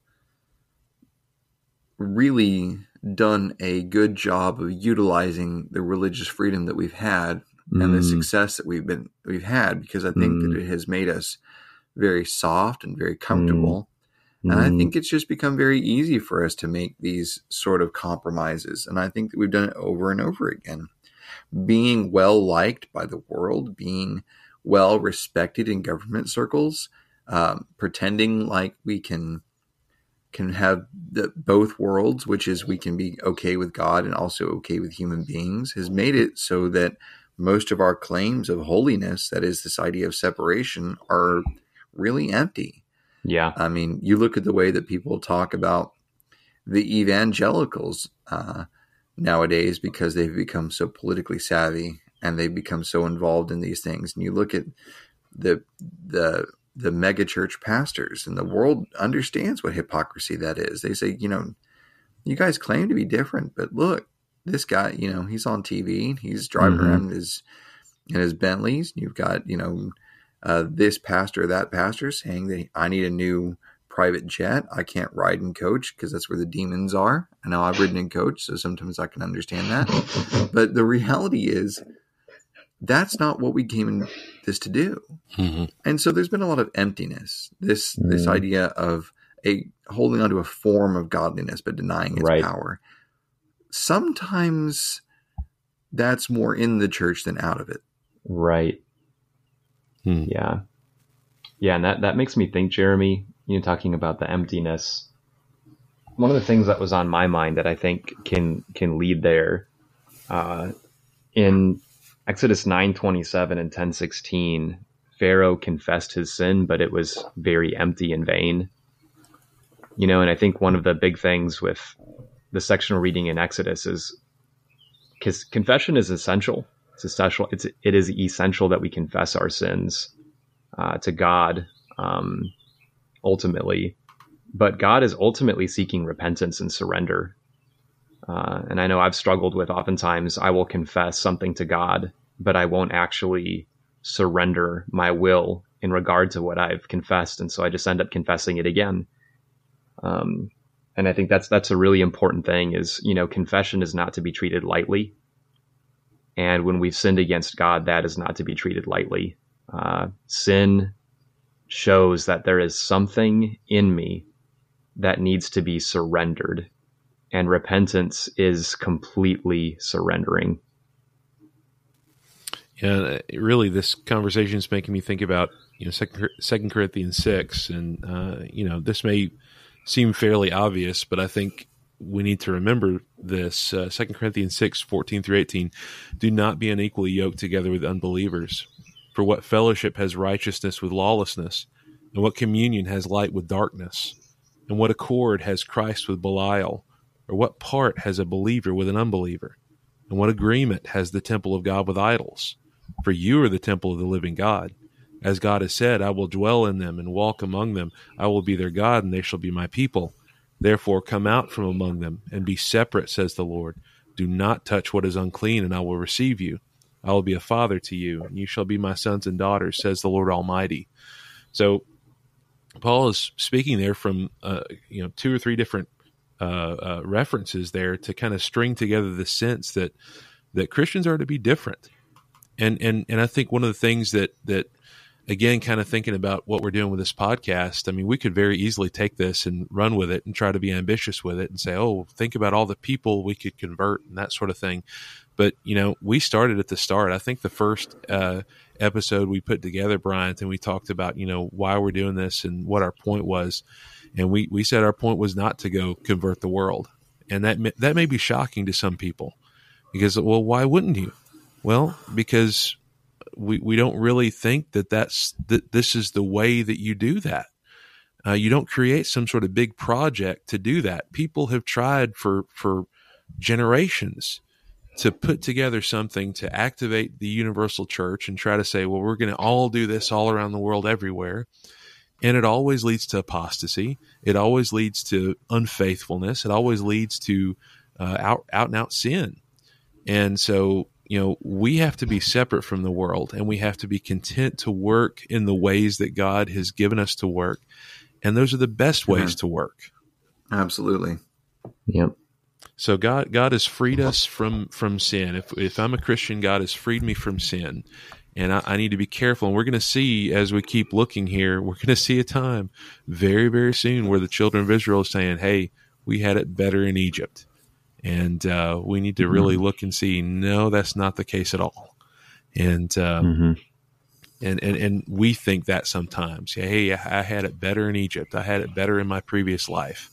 really done a good job of utilizing the religious freedom that we've had mm. and the mm. success that we've been we've had because I think mm. that it has made us very soft and very comfortable. Mm. And I mm. think it's just become very easy for us to make these sort of compromises. And I think that we've done it over and over again. Being well liked by the world, being well respected in government circles, um, pretending like we can can have the, both worlds, which is we can be okay with God and also okay with human beings, has made it so that most of our claims of holiness, that is this idea of separation, are really empty. Yeah. I mean, you look at the way that people talk about the evangelicals uh, nowadays because they've become so politically savvy and they've become so involved in these things. And you look at the the the megachurch pastors, and the world understands what hypocrisy that is. They say, you know, you guys claim to be different, but look, this guy, you know, he's on TV, he's driving mm-hmm. around in his in his Bentleys. You've got, you know, uh, this pastor, that pastor saying that I need a new private jet. I can't ride in coach because that's where the demons are. I know I've ridden in coach, so sometimes I can understand that. But the reality is, that's not what we came in this to do. Mm-hmm. And so there's been a lot of emptiness. This mm-hmm. this idea of a holding onto a form of godliness but denying its right. power. Sometimes that's more in the church than out of it. Right. Hmm. Yeah. Yeah, and that, that makes me think, Jeremy, you know, talking about the emptiness. One of the things that was on my mind that I think can can lead there, uh, in Exodus 9:27 and 10:16, Pharaoh confessed his sin, but it was very empty and vain. You know, and I think one of the big things with the sectional reading in Exodus is because confession is essential. It's essential. It's it is essential that we confess our sins uh, to God um, ultimately, but God is ultimately seeking repentance and surrender. Uh, and I know I've struggled with oftentimes I will confess something to God, but I won't actually surrender my will in regard to what I've confessed, and so I just end up confessing it again. Um, and I think that's that's a really important thing. Is you know, confession is not to be treated lightly, and when we've sinned against God, that is not to be treated lightly. Uh, sin shows that there is something in me that needs to be surrendered and repentance is completely surrendering. Yeah, really, this conversation is making me think about you know Second, Corinthians six, and uh, you know this may seem fairly obvious, but I think we need to remember this. Uh, Second Corinthians six fourteen through eighteen: Do not be unequally yoked together with unbelievers. For what fellowship has righteousness with lawlessness, and what communion has light with darkness, and what accord has Christ with Belial? Or what part has a believer with an unbeliever? And what agreement has the temple of God with idols? For you are the temple of the living God. As God has said, I will dwell in them and walk among them. I will be their God, and they shall be my people. Therefore, come out from among them and be separate, says the Lord. Do not touch what is unclean, and I will receive you. I will be a father to you, and you shall be my sons and daughters, says the Lord Almighty. So, Paul is speaking there from uh, you know two or three different uh, uh, references there to kind of string together the sense that that Christians are to be different, and and and I think one of the things that that again, kind of thinking about what we're doing with this podcast, I mean, we could very easily take this and run with it and try to be ambitious with it and say, oh, think about all the people we could convert and that sort of thing. But, you know, we started at the start. I think the first uh, episode we put together, Bryant, and we talked about, you know, why we're doing this and what our point was. And we, we said our point was not to go convert the world. And that, that may be shocking to some people because, well, why wouldn't you? Well, because we, we don't really think that that's that this is the way that you do that. Uh, you don't create some sort of big project to do that. People have tried for for generations to put together something to activate the universal church and try to say, well, we're going to all do this all around the world, everywhere. And it always leads to apostasy. It always leads to unfaithfulness. It always leads to uh, out, out and out sin. And so you know, we have to be separate from the world and we have to be content to work in the ways that God has given us to work. And those are the best ways to work. Absolutely. Yep. So God God has freed us from from sin. If if I'm a Christian, God has freed me from sin. And I, I need to be careful. And we're going to see as we keep looking here, we're going to see a time very, very soon where the children of Israel are saying, Hey, we had it better in Egypt and uh, we need to really mm-hmm. look and see. No, that's not the case at all. And uh, mm-hmm. and and and we think that sometimes. Hey, I had it better in Egypt. I had it better in my previous life,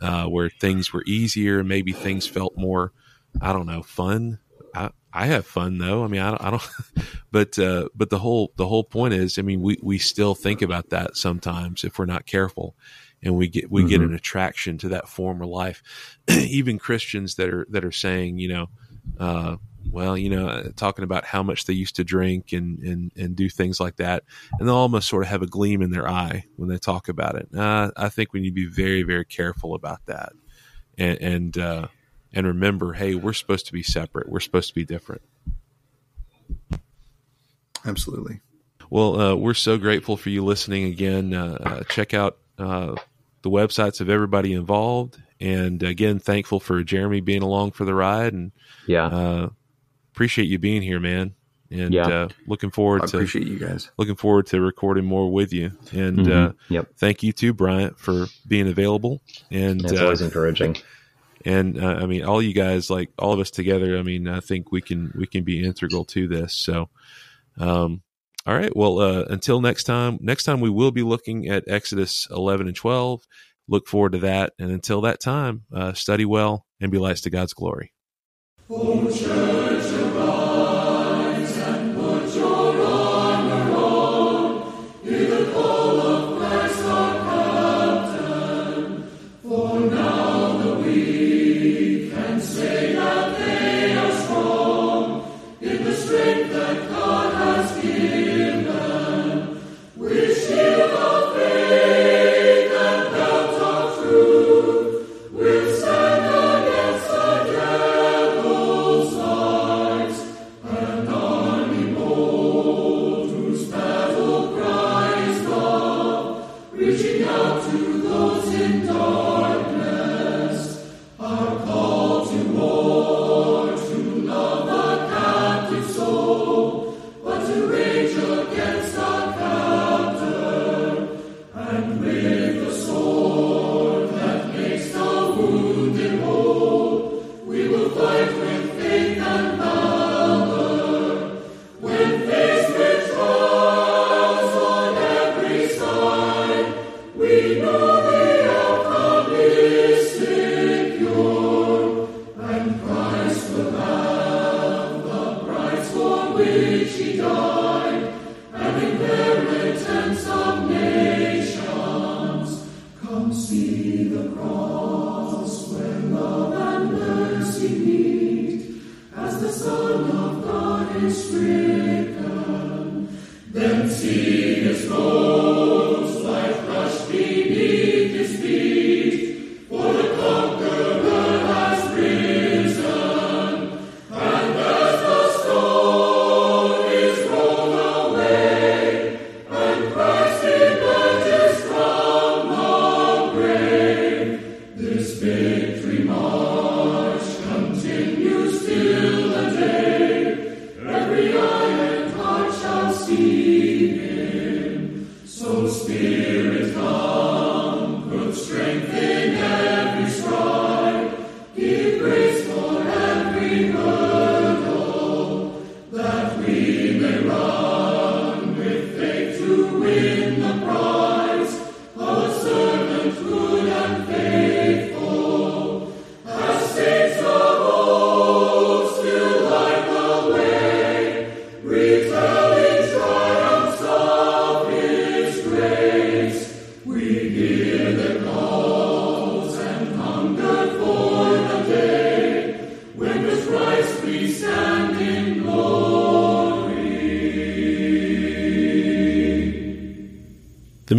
uh, where things were easier. Maybe things felt more, I don't know, fun. I, I have fun though. I mean, I don't, I don't but, uh, but the whole, the whole point is, I mean, we, we still think about that sometimes if we're not careful and we get we mm-hmm. get an attraction to that former life. Even Christians that are that are saying, you know, uh, well, you know, uh, talking about how much they used to drink and and and do things like that, and they'll almost sort of have a gleam in their eye when they talk about it. Uh, I think we need to be very very careful about that, and and uh, and remember, hey, we're supposed to be separate. We're supposed to be different. Absolutely. Well, uh, we're so grateful for you listening again. Uh, uh check out uh, the websites of everybody involved. And again, thankful for Jeremy being along for the ride. And yeah, uh, appreciate you being here, man. And yeah. uh, looking forward I to appreciate you guys. Looking forward to recording more with you. And mm-hmm. uh, yep. thank you too, Bryant, for being available. And it's always uh, encouraging. And uh, I mean, all you guys, like all of us together. I mean, I think we can we can be integral to this. So, um, all right. Well, uh, until next time, next time we will be looking at Exodus 11 and 12. Look forward to that. And until that time, uh, study well and be lights to God's glory. Every eye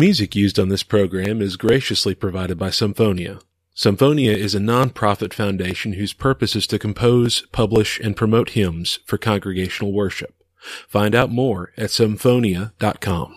music used on this program is graciously provided by Sumphonia. Sumphonia is a non-profit foundation whose purpose is to compose, publish, and promote hymns for congregational worship. Find out more at sumphonia.com.